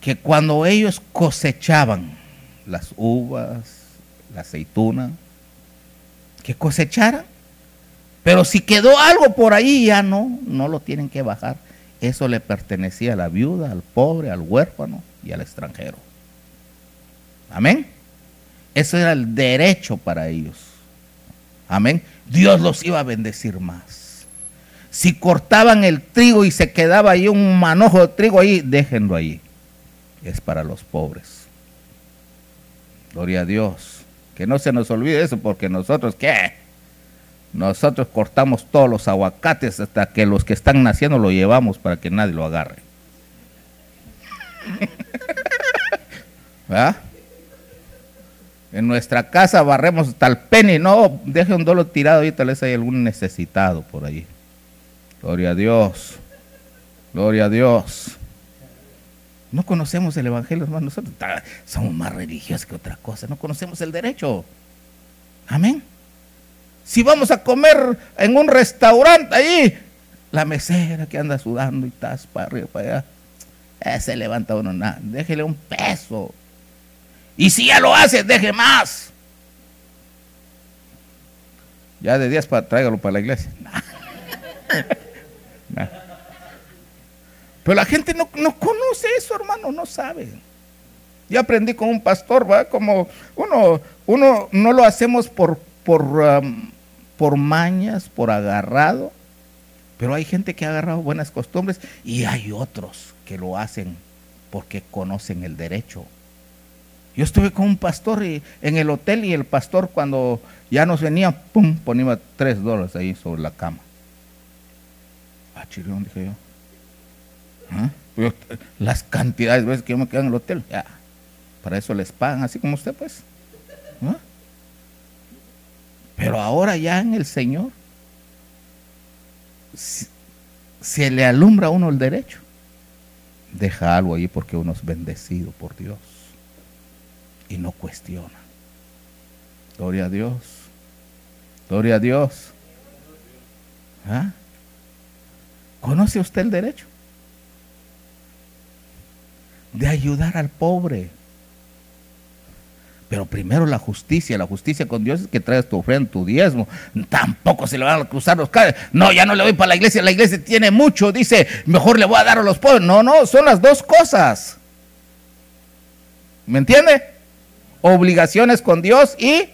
que cuando ellos cosechaban las uvas, la aceituna, que cosecharan, pero si quedó algo por ahí, ya no, no lo tienen que bajar. Eso le pertenecía a la viuda, al pobre, al huérfano y al extranjero. Amén. Eso era el derecho para ellos. Amén. Dios los iba a bendecir más. Si cortaban el trigo y se quedaba ahí un manojo de trigo ahí, déjenlo ahí. Es para los pobres. Gloria a Dios. Que no se nos olvide eso, porque nosotros, ¿qué? Nosotros cortamos todos los aguacates hasta que los que están naciendo lo llevamos para que nadie lo agarre. ¿Verdad? En nuestra casa barremos hasta el penny, no, deje un dolo tirado y tal vez hay algún necesitado por ahí. Gloria a Dios. Gloria a Dios. No conocemos el Evangelio, hermano. Nosotros somos más religiosos que otra cosa. No conocemos el derecho. Amén. Si vamos a comer en un restaurante ahí, la mesera que anda sudando y estás para arriba, para allá, eh, se levanta uno nada. Déjele un peso. Y si ya lo hace, deje más. Ya de días para tráigalo para la iglesia. Pero la gente no, conoce eso, hermano, no sabe. Yo aprendí con un pastor, ¿va? Como uno, uno no lo hacemos por, por um, por mañas, por agarrado, pero hay gente que ha agarrado buenas costumbres y hay otros que lo hacen porque conocen el derecho. Yo estuve con un pastor en el hotel y el pastor cuando ya nos venía, pum, ponía tres dólares ahí sobre la cama. Ah, chirón, dije yo. ¿Ah? Las cantidades de veces que yo me quedo en el hotel, ya, para eso les pagan, así como usted pues. ¿Ah? Pero ahora ya en el Señor se le alumbra a uno el derecho. Deja algo ahí porque uno es bendecido por Dios y no cuestiona. Gloria a Dios. Gloria a Dios. ¿Ah? ¿Conoce usted el derecho? De ayudar al pobre pero primero la justicia, la justicia con Dios es que traes tu ofrenda, tu diezmo. Tampoco se le van a cruzar los cables. No, ya no le voy para la iglesia, la iglesia tiene mucho, dice, mejor le voy a dar a los pobres. No, no, son las dos cosas. ¿Me entiende? Obligaciones con Dios y,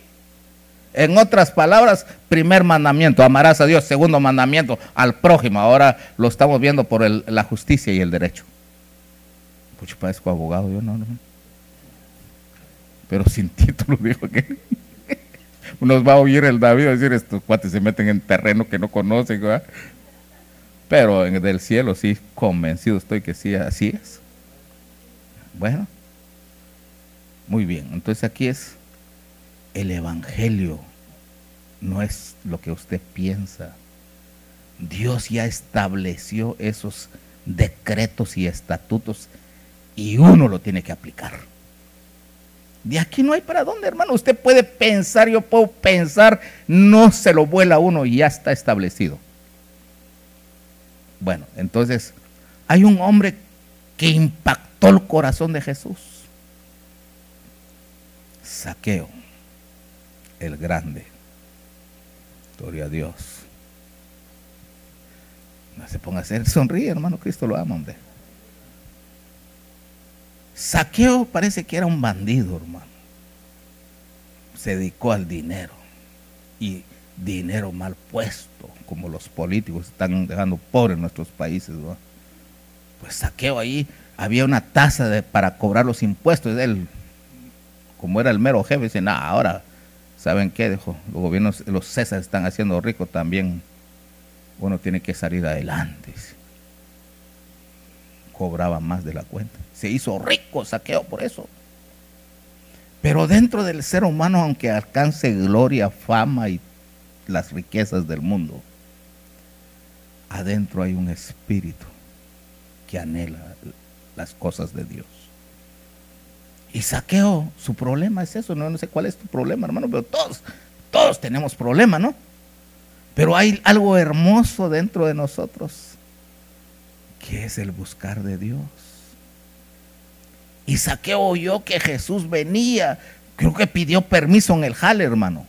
en otras palabras, primer mandamiento, amarás a Dios. Segundo mandamiento, al prójimo. Ahora lo estamos viendo por la justicia y el derecho. Pues parezco abogado, yo no, no pero sin título, dijo que nos va a oír el David a decir, estos cuates se meten en terreno que no conocen, pero en del cielo sí, convencido estoy que sí, así es. Bueno, muy bien, entonces aquí es el Evangelio, no es lo que usted piensa. Dios ya estableció esos decretos y estatutos y uno lo tiene que aplicar. De aquí no hay para dónde, hermano. Usted puede pensar, yo puedo pensar, no se lo vuela uno y ya está establecido. Bueno, entonces, hay un hombre que impactó el corazón de Jesús. Saqueo, el grande. Gloria a Dios. No se ponga a hacer, sonríe, hermano, Cristo lo ama, hombre. Saqueo parece que era un bandido, hermano. Se dedicó al dinero. Y dinero mal puesto, como los políticos están dejando pobres nuestros países. Pues saqueo ahí había una tasa para cobrar los impuestos. Él, como era el mero jefe, dice, no, ahora, ¿saben qué? Dijo, los gobiernos, los César están haciendo ricos también. Uno tiene que salir adelante. Cobraba más de la cuenta. Se hizo rico, saqueo por eso. Pero dentro del ser humano, aunque alcance gloria, fama y las riquezas del mundo, adentro hay un espíritu que anhela las cosas de Dios. Y saqueo, su problema es eso, no, no sé cuál es tu problema, hermano, pero todos, todos tenemos problema, ¿no? Pero hay algo hermoso dentro de nosotros, que es el buscar de Dios. Y oyó que Jesús venía, creo que pidió permiso en el jale, hermano.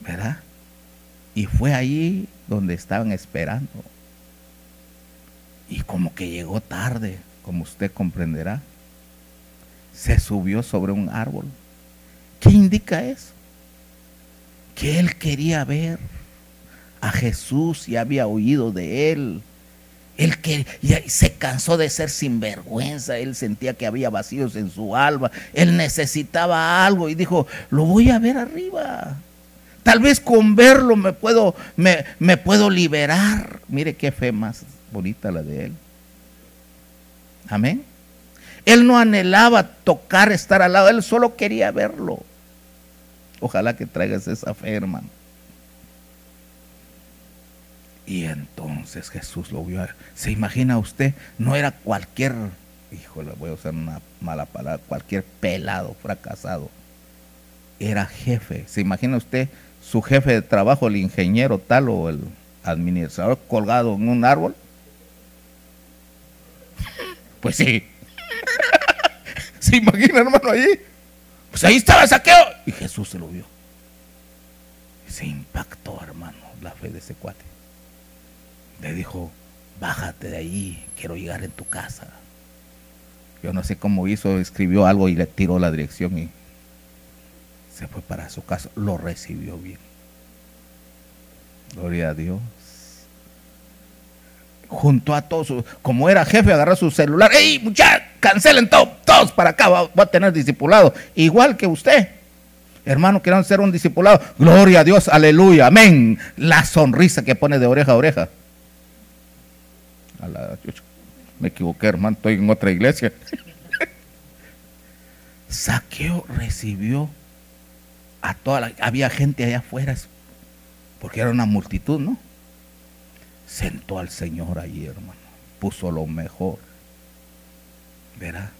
¿Verdad? Y fue ahí donde estaban esperando. Y como que llegó tarde, como usted comprenderá. Se subió sobre un árbol. ¿Qué indica eso? Que él quería ver a Jesús y había oído de él. Él que se cansó de ser sinvergüenza, él sentía que había vacíos en su alma, él necesitaba algo y dijo, lo voy a ver arriba. Tal vez con verlo me puedo, me, me puedo liberar. Mire qué fe más bonita la de él. Amén. Él no anhelaba tocar, estar al lado, él solo quería verlo. Ojalá que traigas esa fe, hermano. Y entonces Jesús lo vio. ¿Se imagina usted? No era cualquier, híjole, voy a usar una mala palabra, cualquier pelado fracasado. Era jefe. ¿Se imagina usted su jefe de trabajo, el ingeniero tal o el administrador colgado en un árbol? Pues sí. ¿Se imagina, hermano, ahí? Pues ahí estaba el saqueo. Y Jesús se lo vio. se impactó, hermano, la fe de ese cuate. Le dijo, bájate de ahí, quiero llegar en tu casa. Yo no sé cómo hizo, escribió algo y le tiró la dirección y se fue para su casa. Lo recibió bien. Gloria a Dios junto a todos, como era jefe, agarró su celular, ¡Ey, muchachos! Cancelen todo, todos para acá, va, a tener discipulado, igual que usted. Hermano, quieren ser un discipulado. Gloria a Dios, aleluya, amén. La sonrisa que pone de oreja a oreja. Me equivoqué, hermano, estoy en otra iglesia. Saqueo recibió a toda la. Había gente allá afuera, porque era una multitud, ¿no? sentó al Señor allí, hermano. Puso lo mejor. ¿Verdad?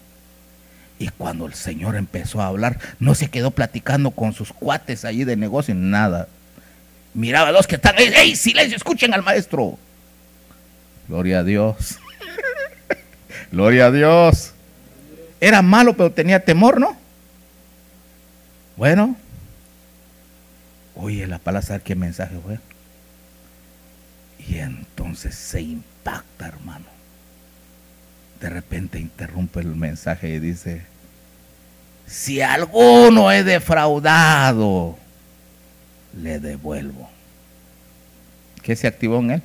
Y cuando el Señor empezó a hablar, no se quedó platicando con sus cuates allí de negocio, nada. Miraba a los que están, ¡ey, silencio! Escuchen al maestro. Gloria a Dios. Gloria a Dios. Era malo, pero tenía temor, ¿no? Bueno. Oye, la palabra, qué mensaje fue? Y entonces se impacta, hermano. De repente interrumpe el mensaje y dice, si alguno he defraudado, le devuelvo. ¿Qué se activó en él?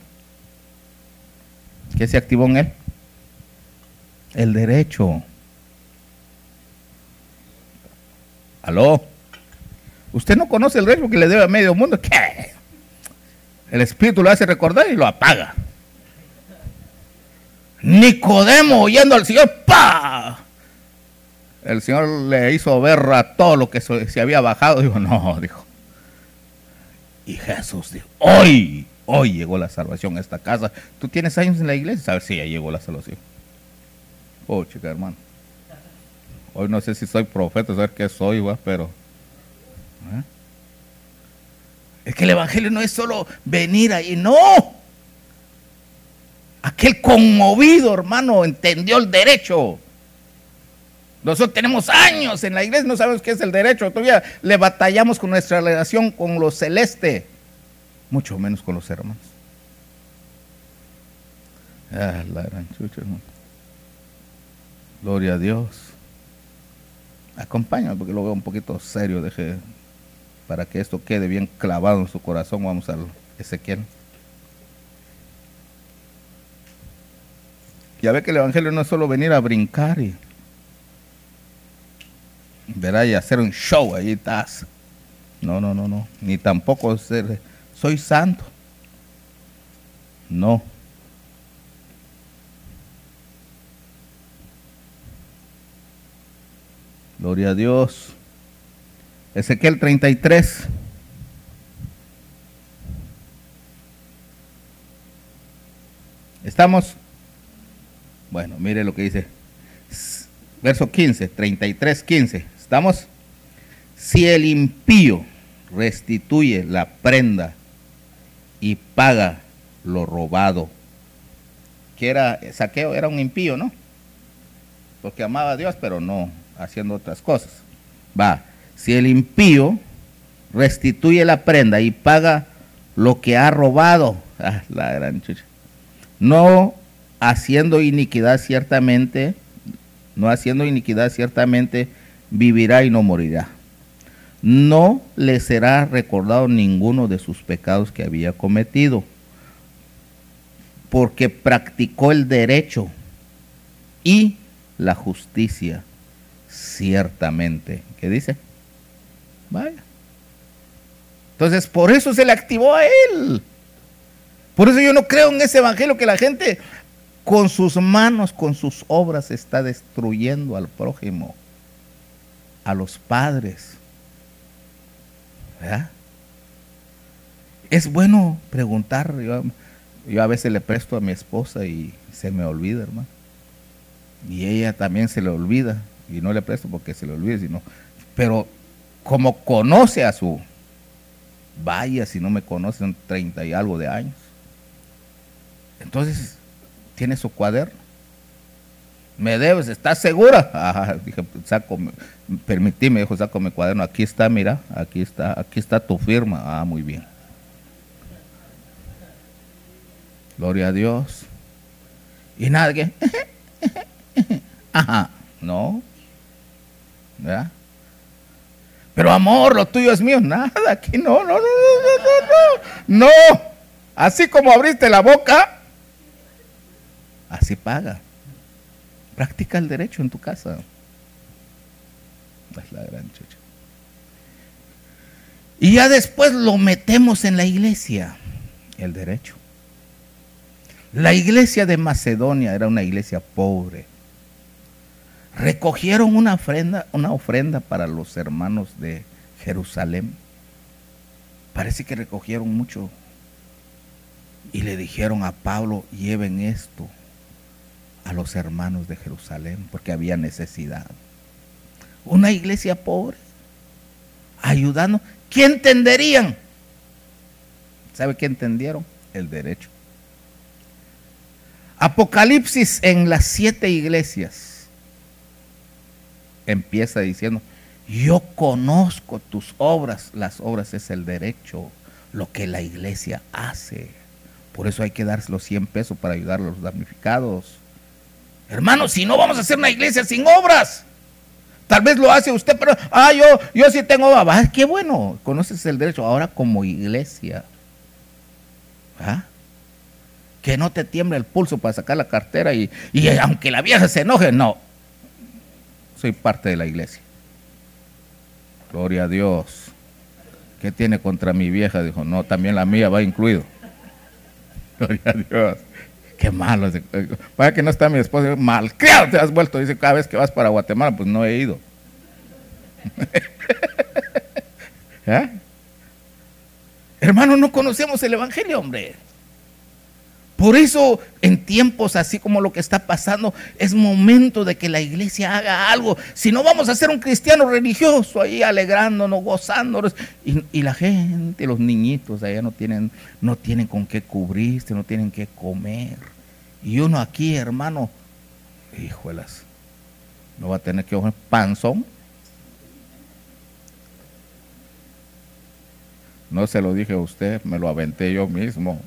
¿Qué se activó en él? El derecho. ¿Aló? ¿Usted no conoce el derecho que le debe a medio mundo? ¿Qué? El Espíritu lo hace recordar y lo apaga. Nicodemo oyendo al Señor, ¡pa! El Señor le hizo ver a todo lo que se había bajado. Dijo, no, dijo. Y Jesús dijo, hoy, hoy llegó la salvación a esta casa. ¿Tú tienes años en la iglesia? Ver si ya llegó la salvación. Oh, chica, hermano. Hoy no sé si soy profeta, saber qué soy, pero... ¿eh? Es que el Evangelio no es solo venir ahí, no. Aquel conmovido, hermano, entendió el derecho. Nosotros tenemos años en la iglesia, no sabemos qué es el derecho. Todavía le batallamos con nuestra relación con lo celeste, mucho menos con los hermanos. Ah, la gran chucha, hermano. Gloria a Dios. Acompáñame porque lo veo un poquito serio. Deje para que esto quede bien clavado en su corazón, vamos al Ezequiel. Ya ve que el Evangelio no es solo venir a brincar y, verá, y hacer un show, ahí estás. No, no, no, no. Ni tampoco ser, soy santo. No. Gloria a Dios. Ezequiel 33. ¿Estamos? Bueno, mire lo que dice. Verso 15, 33, 15. ¿Estamos? Si el impío restituye la prenda y paga lo robado, que era saqueo, era un impío, ¿no? Porque amaba a Dios, pero no haciendo otras cosas. Va, si el impío restituye la prenda y paga lo que ha robado, ah, la gran chucha, no haciendo iniquidad ciertamente, no haciendo iniquidad ciertamente, vivirá y no morirá. No le será recordado ninguno de sus pecados que había cometido, porque practicó el derecho y la justicia ciertamente. ¿Qué dice? Vaya. Entonces, por eso se le activó a él. Por eso yo no creo en ese evangelio que la gente con sus manos, con sus obras está destruyendo al prójimo, a los padres. Es bueno preguntar. Yo, yo, a veces le presto a mi esposa y se me olvida, hermano. Y ella también se le olvida. Y no le presto porque se le olvide, sino. Pero como conoce a su. Vaya, si no me conocen, 30 y algo de años. Entonces, tiene su cuaderno. Me debes, ¿estás segura? Ajá, dije, saco, permití, me dijo, saco mi cuaderno, aquí está, mira, aquí está, aquí está tu firma. Ah, muy bien. Gloria a Dios. Y nada, que, ajá, no. ¿Verdad? Pero amor, lo tuyo es mío. Nada, aquí no, no, no, no, no, no. No. Así como abriste la boca, así paga. Practica el derecho en tu casa. Es la gran chucha. Y ya después lo metemos en la iglesia, el derecho. La iglesia de Macedonia era una iglesia pobre. Recogieron una ofrenda, una ofrenda para los hermanos de Jerusalén. Parece que recogieron mucho. Y le dijeron a Pablo, lleven esto a los hermanos de Jerusalén porque había necesidad. Una iglesia pobre, ayudando. ¿Qué entenderían? ¿Sabe qué entendieron? El derecho. Apocalipsis en las siete iglesias empieza diciendo, yo conozco tus obras, las obras es el derecho, lo que la iglesia hace. Por eso hay que dar los 100 pesos para ayudar a los damnificados. Hermano, si no vamos a hacer una iglesia sin obras. Tal vez lo hace usted, pero, ah, yo, yo sí tengo obras. qué bueno, conoces el derecho ahora como iglesia. ¿Ah? Que no te tiemble el pulso para sacar la cartera y, y aunque la vieja se enoje, no. Soy parte de la iglesia. Gloria a Dios. ¿Qué tiene contra mi vieja? Dijo, no, también la mía va incluido. Gloria a Dios. Qué malo. Para que no está mi esposa, mal te has vuelto. Dice, cada vez que vas para Guatemala, pues no he ido. ¿Eh? Hermano, no conocemos el Evangelio, hombre. Por eso, en tiempos así como lo que está pasando, es momento de que la iglesia haga algo. Si no, vamos a ser un cristiano religioso ahí alegrándonos, gozándonos. Y, la gente, los niñitos allá no tienen, no tienen con qué cubrirse, no tienen qué comer. Y uno aquí, hermano, hijuelas, no va a tener que comer panzón. No se lo dije a usted, me lo aventé yo mismo.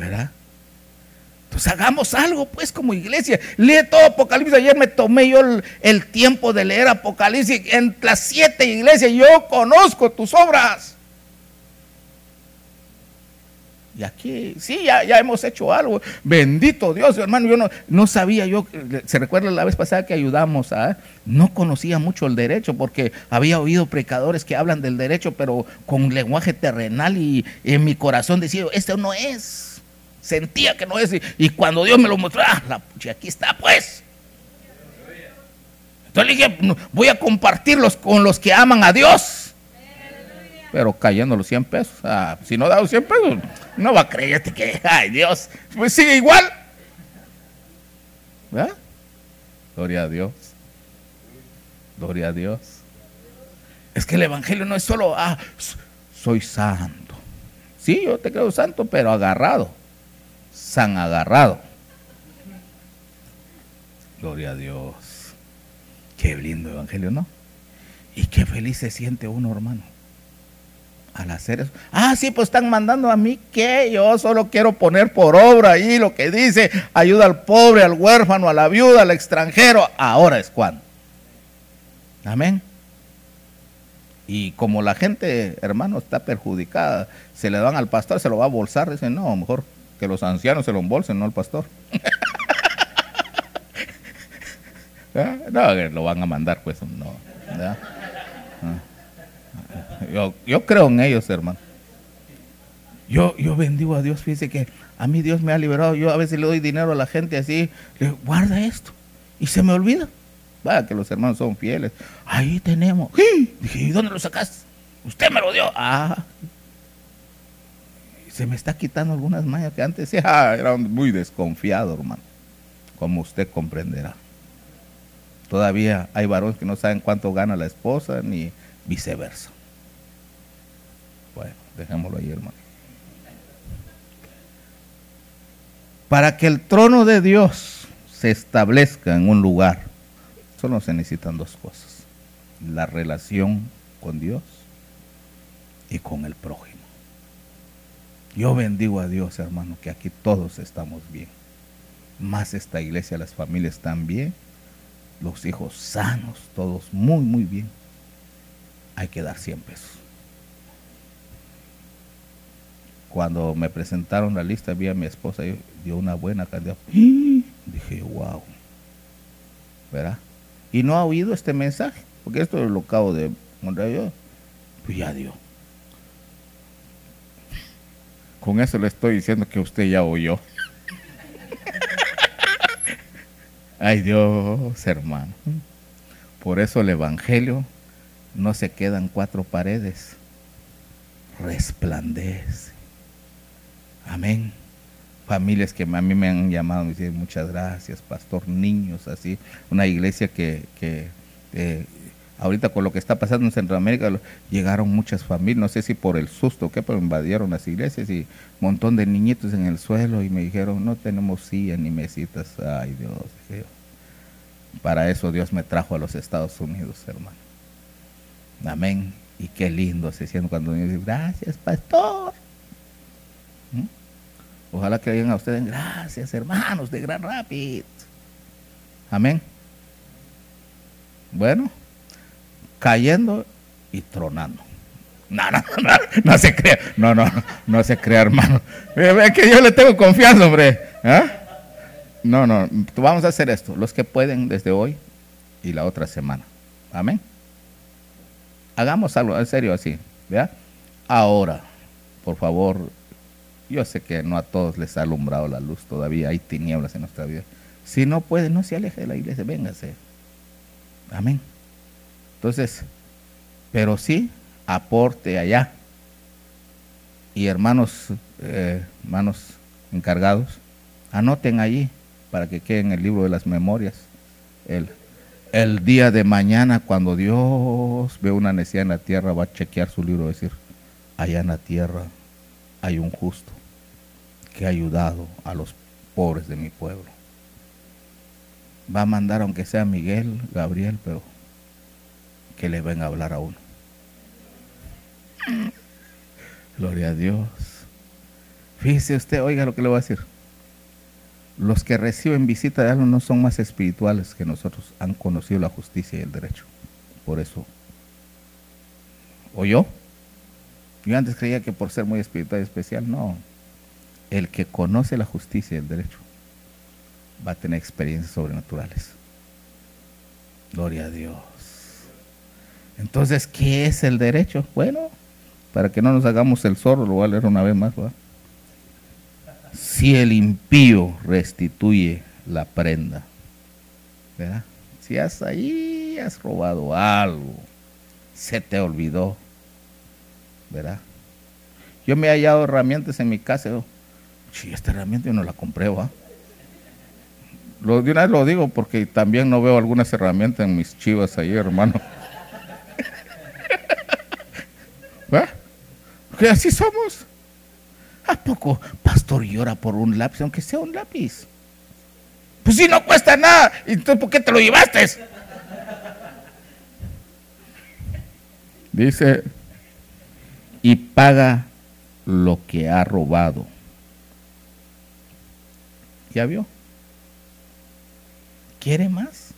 ¿Verdad? Entonces hagamos algo pues como iglesia. Lee todo Apocalipsis. Ayer me tomé yo el, tiempo de leer Apocalipsis en las siete iglesias. Yo conozco tus obras. Y aquí, sí, ya, hemos hecho algo. Bendito Dios, hermano. Yo no, no sabía, yo, se recuerda la vez pasada que ayudamos a, no conocía mucho el derecho porque había oído predicadores que hablan del derecho, pero con lenguaje terrenal y en mi corazón decía, este no es. Sentía que no es. Y, cuando Dios me lo mostró, ah, la, aquí está pues. Entonces le dije, voy a compartirlos con los que aman a Dios pero cayendo los 100 pesos. Si no da los 100 pesos, no va a creerte que, ay Dios, pues sigue igual. Gloria a Dios. Gloria a Dios. Es que el Evangelio no es solo, ah, soy santo. Sí, yo te creo santo, pero agarrado. San agarrado. Gloria a Dios. Qué lindo Evangelio, ¿no? Y qué feliz se siente uno, hermano al hacer eso. Ah, sí, pues están mandando a mí que yo solo quiero poner por obra ahí lo que dice, ayuda al pobre, al huérfano, a la viuda, al extranjero. Ahora es cuando. Amén. Y como la gente, hermano, está perjudicada, se le dan al pastor, se lo va a bolsar, dicen, no, mejor que los ancianos se lo embolsen, no al pastor. ¿Ah? No, lo van a mandar, pues no. Yo, creo en ellos, hermano. Yo, yo bendigo a Dios, fíjese que a mí Dios me ha liberado. Yo a veces le doy dinero a la gente así, le digo, guarda esto. Y se me olvida. Vaya que los hermanos son fieles. Ahí tenemos. Dije, ¿y dónde lo sacaste? Usted me lo dio. Ah. Se me está quitando algunas mañas que antes era muy desconfiado, hermano. Como usted comprenderá. Todavía hay varones que no saben cuánto gana la esposa, ni viceversa. Bueno, dejémoslo ahí, hermano. Para que el trono de Dios se establezca en un lugar, solo se necesitan dos cosas. La relación con Dios y con el prójimo. Yo bendigo a Dios, hermano, que aquí todos estamos bien. Más esta iglesia, las familias están bien, los hijos sanos, todos muy, muy bien. Hay que dar 100 pesos cuando me presentaron la lista, vi a mi esposa y dio una buena cantidad. Dije, wow. ¿Verdad? Y no ha oído este mensaje, porque esto lo acabo de mostrar yo. Pues ya dio. Con eso le estoy diciendo que usted ya oyó. Ay Dios, hermano. Por eso el Evangelio no se queda en cuatro paredes. Resplandece Amén. Familias que a mí me han llamado, me dicen muchas gracias, pastor, niños, así. Una iglesia que, eh, ahorita con lo que está pasando en Centroamérica, llegaron muchas familias, no sé si por el susto que pero invadieron las iglesias y un montón de niñitos en el suelo y me dijeron, no tenemos silla ni mesitas. Ay Dios, Dios. Para eso Dios me trajo a los Estados Unidos, hermano. Amén. Y qué lindo se siente cuando me dice, gracias, pastor. Ojalá que digan a ustedes, gracias hermanos de Gran Rapid. Amén. Bueno, cayendo y tronando. No, no, no, no se crea, no, no, no se crea, hermano. Es que yo le tengo confianza, hombre. ¿Ah? No, no, vamos a hacer esto, los que pueden desde hoy y la otra semana. Amén. Hagamos algo, en serio, así. ¿ya? Ahora, por favor, yo sé que no a todos les ha alumbrado la luz, todavía hay tinieblas en nuestra vida. Si no puede, no se aleje de la iglesia, véngase. Amén. Entonces, pero sí, aporte allá. Y hermanos, eh, hermanos encargados, anoten allí para que quede en el libro de las memorias. El, el día de mañana, cuando Dios ve una necesidad en la tierra, va a chequear su libro y decir, allá en la tierra hay un justo que ha ayudado a los pobres de mi pueblo. Va a mandar, aunque sea Miguel, Gabriel, pero que le venga a hablar a uno. Gloria a Dios. Fíjese usted, oiga lo que le voy a decir. Los que reciben visita de algo no son más espirituales que nosotros, han conocido la justicia y el derecho. Por eso. ¿O yo? Yo antes creía que por ser muy espiritual y especial, no el que conoce la justicia y el derecho va a tener experiencias sobrenaturales. Gloria a Dios. Entonces, ¿qué es el derecho? Bueno, para que no nos hagamos el zorro, lo voy a leer una vez más. Si el impío restituye la prenda, ¿verdad? Si has ahí, has robado algo, se te olvidó, ¿verdad? Yo me he hallado herramientas en mi casa, si esta herramienta yo no la compré, ¿va? Lo, de una vez lo digo porque también no veo algunas herramientas en mis chivas ahí, hermano. Que así somos. ¿A poco pastor llora por un lápiz, aunque sea un lápiz? Pues si no cuesta nada, entonces ¿por qué te lo llevaste? Dice, y paga lo que ha robado. ¿Ya vio? ¿Quiere más?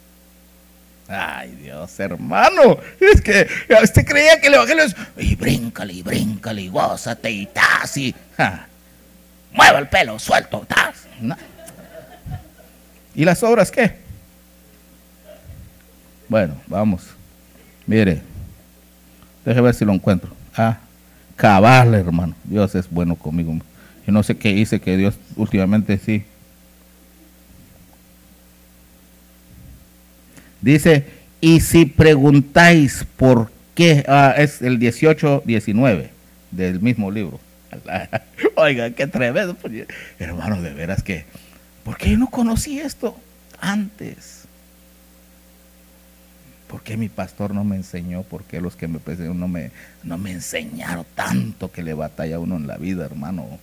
Ay, Dios, hermano. Es que usted creía que el evangelio es. Y bríncale, y bríncale, y gózate, y tas, y. Mueva el pelo, suelto, tas. ¿Y las obras qué? Bueno, vamos. Mire. Deje ver si lo encuentro. Ah, cabal, hermano. Dios es bueno conmigo. Yo no sé qué hice que Dios últimamente sí Dice, y si preguntáis por qué, ah, es el 18-19 del mismo libro. Oiga, qué tremendo. Pues, hermano, de veras que, ¿por qué yo no conocí esto antes? ¿Por qué mi pastor no me enseñó? ¿Por qué los que me no me, no me enseñaron tanto que le batalla uno en la vida, hermano?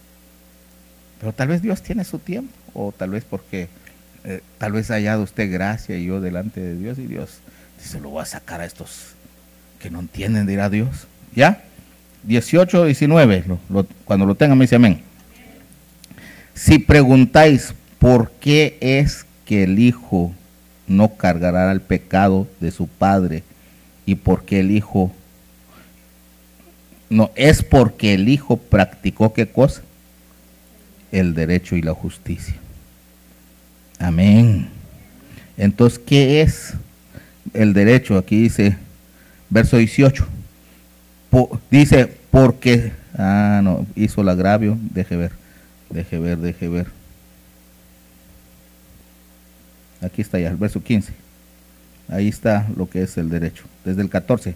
Pero tal vez Dios tiene su tiempo, o tal vez porque eh, tal vez haya hallado usted gracia y yo delante de Dios y Dios se lo voy a sacar a estos que no entienden, dirá Dios. ¿Ya? 18, 19, cuando lo tengan me dice amén. Si preguntáis por qué es que el Hijo no cargará el pecado de su Padre y por qué el Hijo no es porque el Hijo practicó qué cosa? El derecho y la justicia. Amén. Entonces, ¿qué es el derecho? Aquí dice, verso 18. dice, porque, ah, no, hizo el agravio, deje ver, deje ver, deje ver. Aquí está ya, el verso 15. Ahí está lo que es el derecho, desde el 14.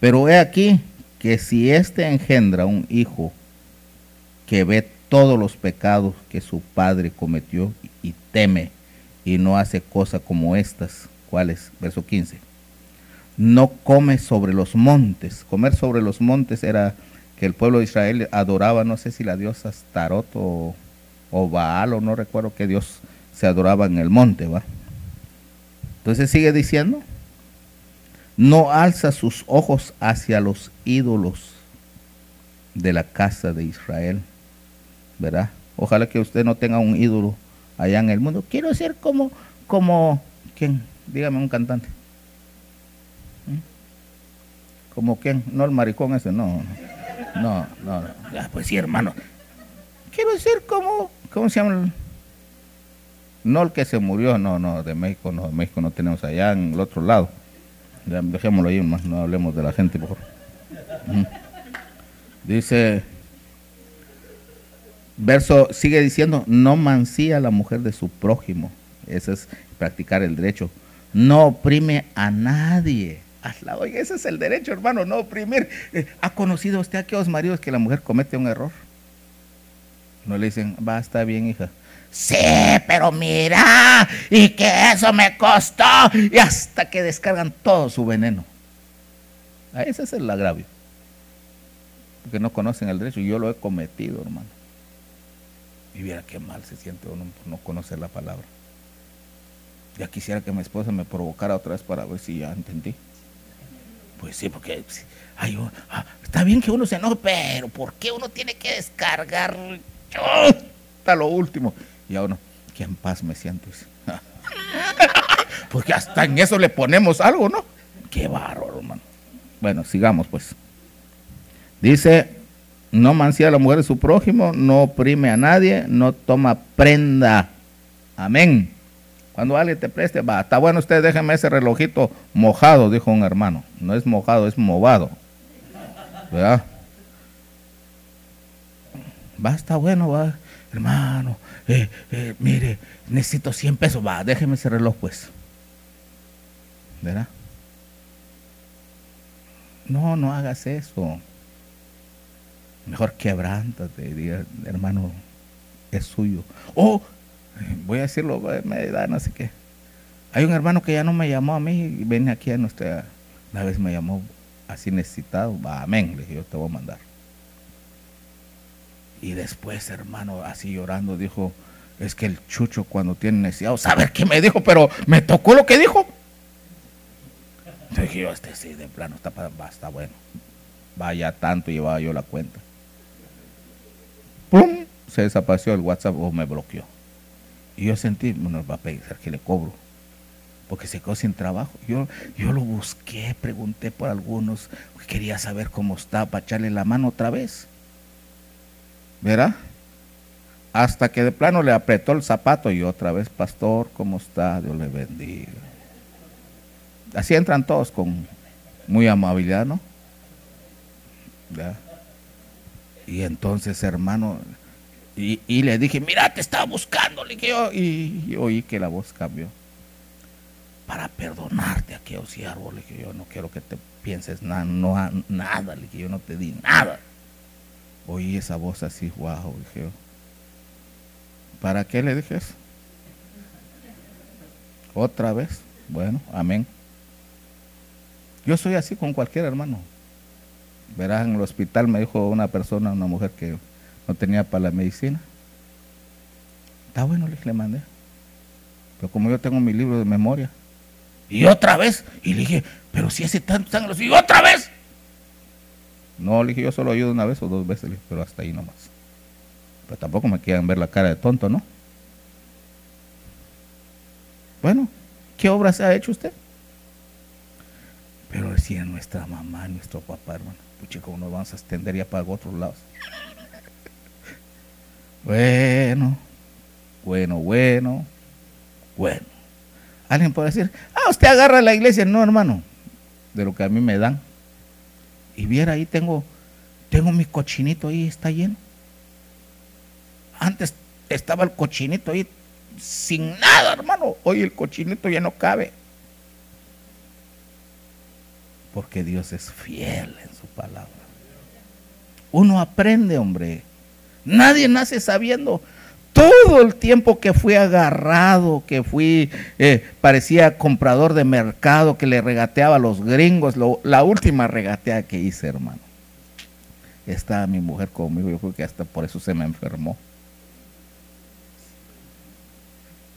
Pero he aquí que si éste engendra un hijo que ve todos los pecados que su padre cometió teme y no hace cosas como estas. ¿Cuáles? Verso 15. No come sobre los montes. Comer sobre los montes era que el pueblo de Israel adoraba, no sé si la diosa Tarot o, o Baal, o no recuerdo que Dios se adoraba en el monte, ¿va? Entonces sigue diciendo, no alza sus ojos hacia los ídolos de la casa de Israel, ¿verdad? Ojalá que usted no tenga un ídolo allá en el mundo. Quiero ser como, como, ¿quién? Dígame un cantante. ¿Mm? ¿Como quién? No el maricón ese, no. No, no, no. pues sí, hermano. Quiero ser como, ¿cómo se llama? No el que se murió, no, no, de México, no, de México no tenemos allá en el otro lado. Dejémoslo ahí, no hablemos de la gente, por favor. Dice, verso sigue diciendo, no mancía la mujer de su prójimo. Eso es practicar el derecho. No oprime a nadie. Oye, ese es el derecho, hermano, no oprimir. Eh, ¿Ha conocido usted a aquellos maridos que la mujer comete un error? No le dicen, va, está bien, hija. Sí, pero mira, y que eso me costó. Y hasta que descargan todo su veneno. Ah, ese es el agravio. Porque no conocen el derecho. Yo lo he cometido, hermano. Y viera qué mal se siente uno por no conocer la palabra. Ya quisiera que mi esposa me provocara otra vez para ver si ya entendí. Pues sí, porque ay, ah, está bien que uno se enoje, pero ¿por qué uno tiene que descargar hasta lo último? Y a uno, que en paz me siento. porque hasta en eso le ponemos algo, ¿no? Qué bárbaro, hermano. Bueno, sigamos pues. Dice no mancía a la mujer de su prójimo, no oprime a nadie, no toma prenda. Amén. Cuando alguien te preste, va, está bueno usted, déjeme ese relojito mojado, dijo un hermano. No es mojado, es movado. ¿Verdad? Va, está bueno, va, hermano, eh, eh, mire, necesito 100 pesos, va, déjeme ese reloj pues. ¿Verdad? No, no hagas eso. Mejor quebrántate, diga, hermano, es suyo. Oh, voy a decirlo, me da sé qué. Hay un hermano que ya no me llamó a mí y viene aquí a nuestra, una vez me llamó así necesitado, va, amén, le dije, yo te voy a mandar. Y después, hermano, así llorando, dijo, es que el chucho cuando tiene necesidad, ¿saber qué me dijo? Pero me tocó lo que dijo. Entonces dije yo, este sí, de plano, está, está bueno. Vaya tanto llevaba yo la cuenta. ¡Pum! Se desapareció el WhatsApp o me bloqueó. Y yo sentí, bueno, va a pensar que le cobro. Porque se quedó sin trabajo. Yo, yo lo busqué, pregunté por algunos. Quería saber cómo está para echarle la mano otra vez. ¿Verdad? Hasta que de plano le apretó el zapato y otra vez, pastor, ¿cómo está? Dios le bendiga. Así entran todos con muy amabilidad, ¿no? ¿Verdad? Y entonces, hermano, y, le dije, mira, te estaba buscando, le dije y, oí que la voz cambió. Para perdonarte, aquello siervo, le dije yo, no quiero que te pienses nada, no, nada, le dije yo, no te di nada. Oí esa voz así, wow, le dije yo. ¿Para qué le dije eso? Otra vez. Bueno, amén. Yo soy así con cualquier hermano. Verás, en el hospital me dijo una persona, una mujer que no tenía para la medicina. Está bueno, le, mandé. Pero como yo tengo mi libro de memoria. Y otra vez. Y le dije, pero si hace tantos años. Y otra vez. No, le dije, yo solo ayudo una vez o dos veces, pero hasta ahí nomás. Pero tampoco me quieran ver la cara de tonto, ¿no? Bueno, ¿qué obras ha hecho usted? Pero decía nuestra mamá, nuestro papá, hermano. Pucha, como nos vamos a extender ya para otros lados. bueno, bueno, bueno, bueno. Alguien puede decir, ah, usted agarra la iglesia. No, hermano, de lo que a mí me dan. Y viera, ahí tengo, tengo mi cochinito ahí, está lleno. Antes estaba el cochinito ahí sin nada, hermano. Hoy el cochinito ya no cabe. Porque Dios es fiel en su palabra. Uno aprende, hombre. Nadie nace sabiendo. Todo el tiempo que fui agarrado, que fui, eh, parecía comprador de mercado, que le regateaba a los gringos, la última regatea que hice, hermano. Estaba mi mujer conmigo, yo creo que hasta por eso se me enfermó.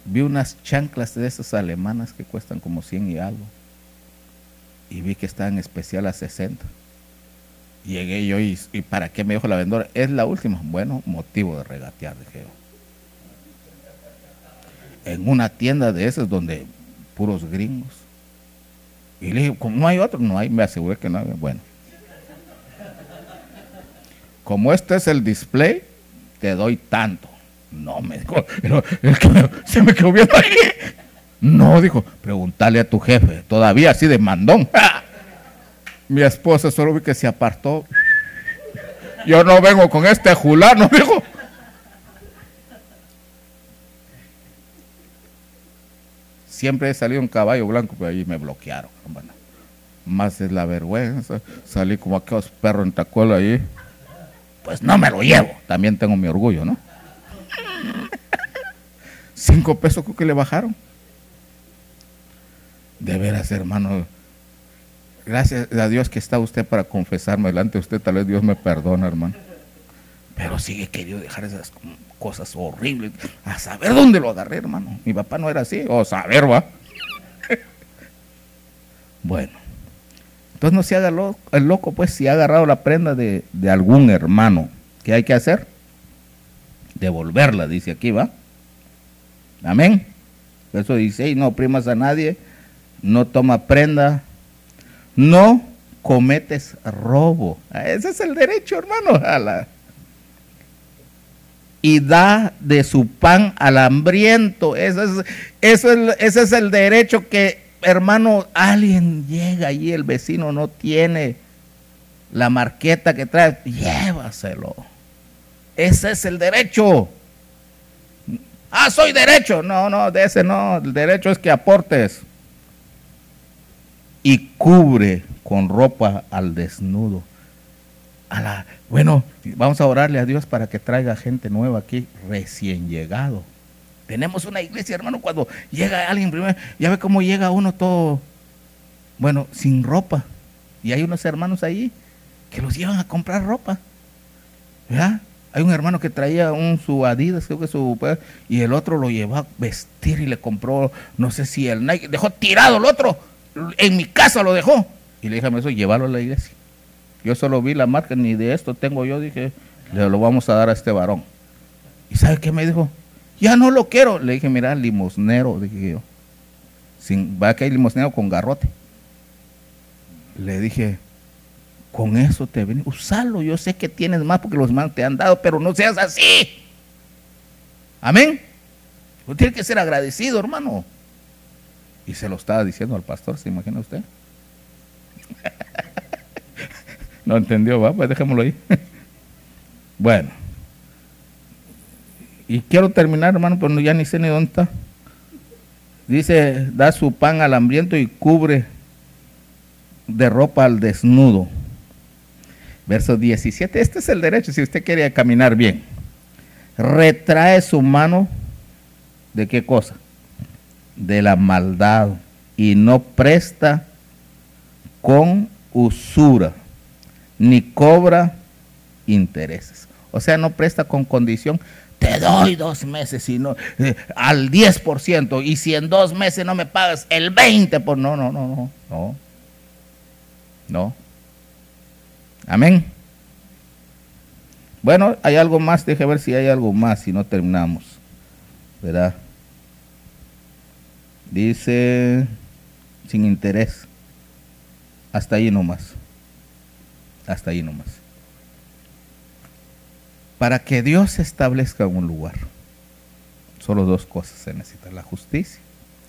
Vi unas chanclas de esas alemanas que cuestan como 100 y algo y vi que está en especial a 60. Llegué yo y, ¿para qué me dijo la vendedora? Es la última. Bueno, motivo de regatear, dije yo. En una tienda de esas donde puros gringos. Y le dije, no hay otro, no hay, me aseguré que no hay. Bueno. Como este es el display, te doy tanto. No, me dijo, se me quedó viendo ahí. No, dijo, pregúntale a tu jefe, todavía así de mandón. Mi esposa solo vi que se apartó. Yo no vengo con este julano, dijo. Siempre he salido un caballo blanco, pero ahí me bloquearon, Más es la vergüenza. Salí como aquellos perros en tacuelo ahí. Pues no me lo llevo. También tengo mi orgullo, ¿no? Cinco pesos que le bajaron. De veras, hermano. Gracias a Dios que está usted para confesarme delante de usted. Tal vez Dios me perdona, hermano. Pero sigue queriendo dejar esas cosas horribles. A saber dónde lo agarré, hermano. Mi papá no era así. O saber, va. bueno. Entonces no se haga loco, el loco, pues, si ha agarrado la prenda de, de algún hermano. ¿Qué hay que hacer? Devolverla, dice aquí, ¿va? Amén. Eso dice, y no oprimas a nadie no toma prenda, no cometes robo. Ese es el derecho, hermano. A la... Y da de su pan al hambriento. Eso es, eso es, ese es el derecho que, hermano, alguien llega allí, el vecino no tiene la marqueta que trae, llévaselo. Ese es el derecho. Ah, soy derecho. No, no, de ese no. El derecho es que aportes. Y cubre con ropa al desnudo. A la, bueno, vamos a orarle a Dios para que traiga gente nueva aquí, recién llegado. Tenemos una iglesia, hermano, cuando llega alguien primero, ya ve cómo llega uno todo, bueno, sin ropa. Y hay unos hermanos ahí que los llevan a comprar ropa. ¿Verdad? Hay un hermano que traía un su Adidas, creo que su pues, y el otro lo llevó a vestir y le compró, no sé si el Nike, dejó tirado el otro, en mi casa lo dejó. Y le dije a eso, llévalo a la iglesia. Yo solo vi la marca, ni de esto tengo yo, dije, le lo vamos a dar a este varón. ¿Y sabe qué me dijo? Ya no lo quiero. Le dije, mira, limosnero, dije yo. Sin, va que hay limosnero con garrote. Le dije, con eso te ven, usalo. Yo sé que tienes más porque los más te han dado, pero no seas así. Amén. Usted tiene que ser agradecido, hermano. Y se lo estaba diciendo al pastor, ¿se imagina usted? no entendió, va, pues dejémoslo ahí. bueno. Y quiero terminar, hermano, pero ya ni sé ni dónde está. Dice, da su pan al hambriento y cubre de ropa al desnudo. Verso 17, este es el derecho si usted quiere caminar bien. Retrae su mano de qué cosa? De la maldad y no presta con usura, ni cobra intereses. O sea, no presta con condición, te doy dos meses y no, eh, al 10%, y si en dos meses no me pagas el 20%, pues no, no, no, no, no. No. Amén. Bueno, hay algo más, deje ver si hay algo más, si no terminamos. ¿Verdad? Dice, sin interés. Hasta ahí nomás. Hasta ahí nomás. Para que Dios establezca un lugar, solo dos cosas se necesitan, la justicia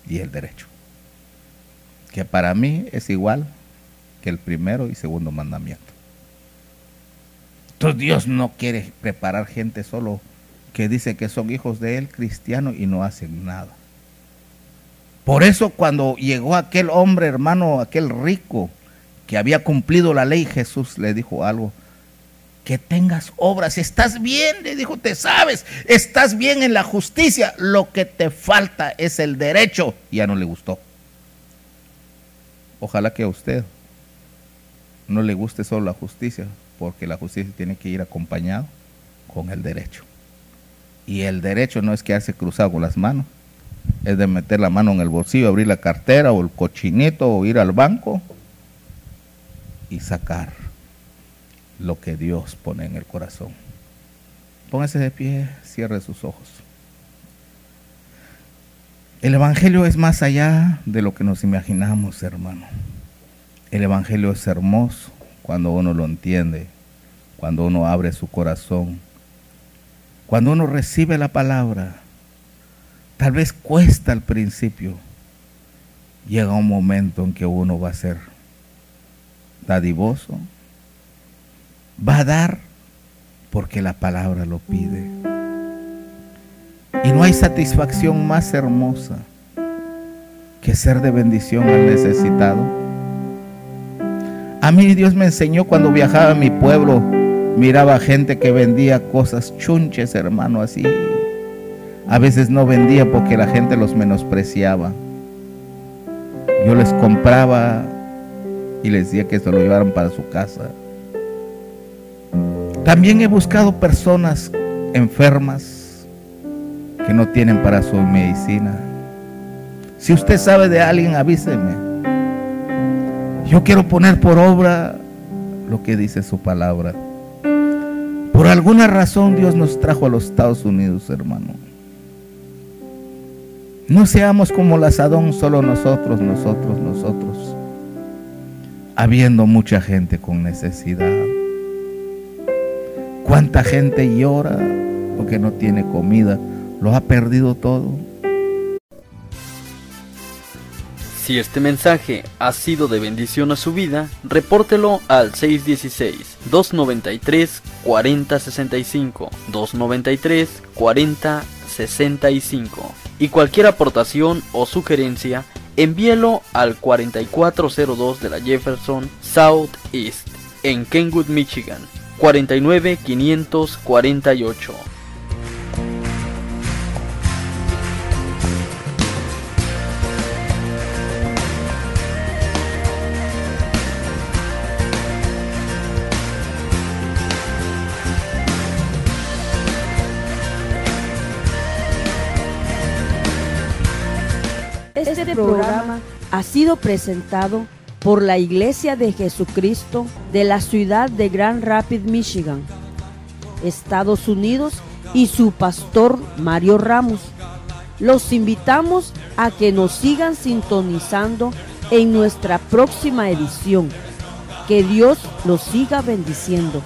y el derecho. Que para mí es igual que el primero y segundo mandamiento. Entonces Dios no quiere preparar gente solo que dice que son hijos de Él, cristianos, y no hacen nada. Por eso cuando llegó aquel hombre, hermano, aquel rico, que había cumplido la ley, Jesús le dijo algo, que tengas obras, estás bien, le dijo, te sabes, estás bien en la justicia, lo que te falta es el derecho, ya no le gustó. Ojalá que a usted no le guste solo la justicia, porque la justicia tiene que ir acompañado con el derecho. Y el derecho no es quedarse cruzado con las manos, es de meter la mano en el bolsillo, abrir la cartera o el cochinito o ir al banco y sacar lo que Dios pone en el corazón. Póngase de pie, cierre sus ojos. El Evangelio es más allá de lo que nos imaginamos, hermano. El Evangelio es hermoso cuando uno lo entiende, cuando uno abre su corazón, cuando uno recibe la palabra. Tal vez cuesta al principio. Llega un momento en que uno va a ser dadivoso, va a dar porque la palabra lo pide. Y no hay satisfacción más hermosa que ser de bendición al necesitado a mí Dios me enseñó cuando viajaba a mi pueblo, miraba gente que vendía cosas chunches, hermano, así. A veces no vendía porque la gente los menospreciaba. Yo les compraba y les decía que se lo llevaran para su casa. También he buscado personas enfermas que no tienen para su medicina. Si usted sabe de alguien, avíseme. Yo quiero poner por obra lo que dice su palabra. Por alguna razón Dios nos trajo a los Estados Unidos, hermano. No seamos como la Sadón, solo nosotros, nosotros, nosotros. habiendo mucha gente con necesidad. ¿Cuánta gente llora porque no tiene comida? Lo ha perdido todo. Si este mensaje ha sido de bendición a su vida, repórtelo al 616-293-4065, 293-4065. Y cualquier aportación o sugerencia, envíelo al 4402 de la Jefferson South East, en Kenwood, Michigan, 49548. Ha sido presentado por la Iglesia de Jesucristo de la ciudad de Grand Rapids, Michigan, Estados Unidos y su pastor Mario Ramos. Los invitamos a que nos sigan sintonizando en nuestra próxima edición. Que Dios los siga bendiciendo.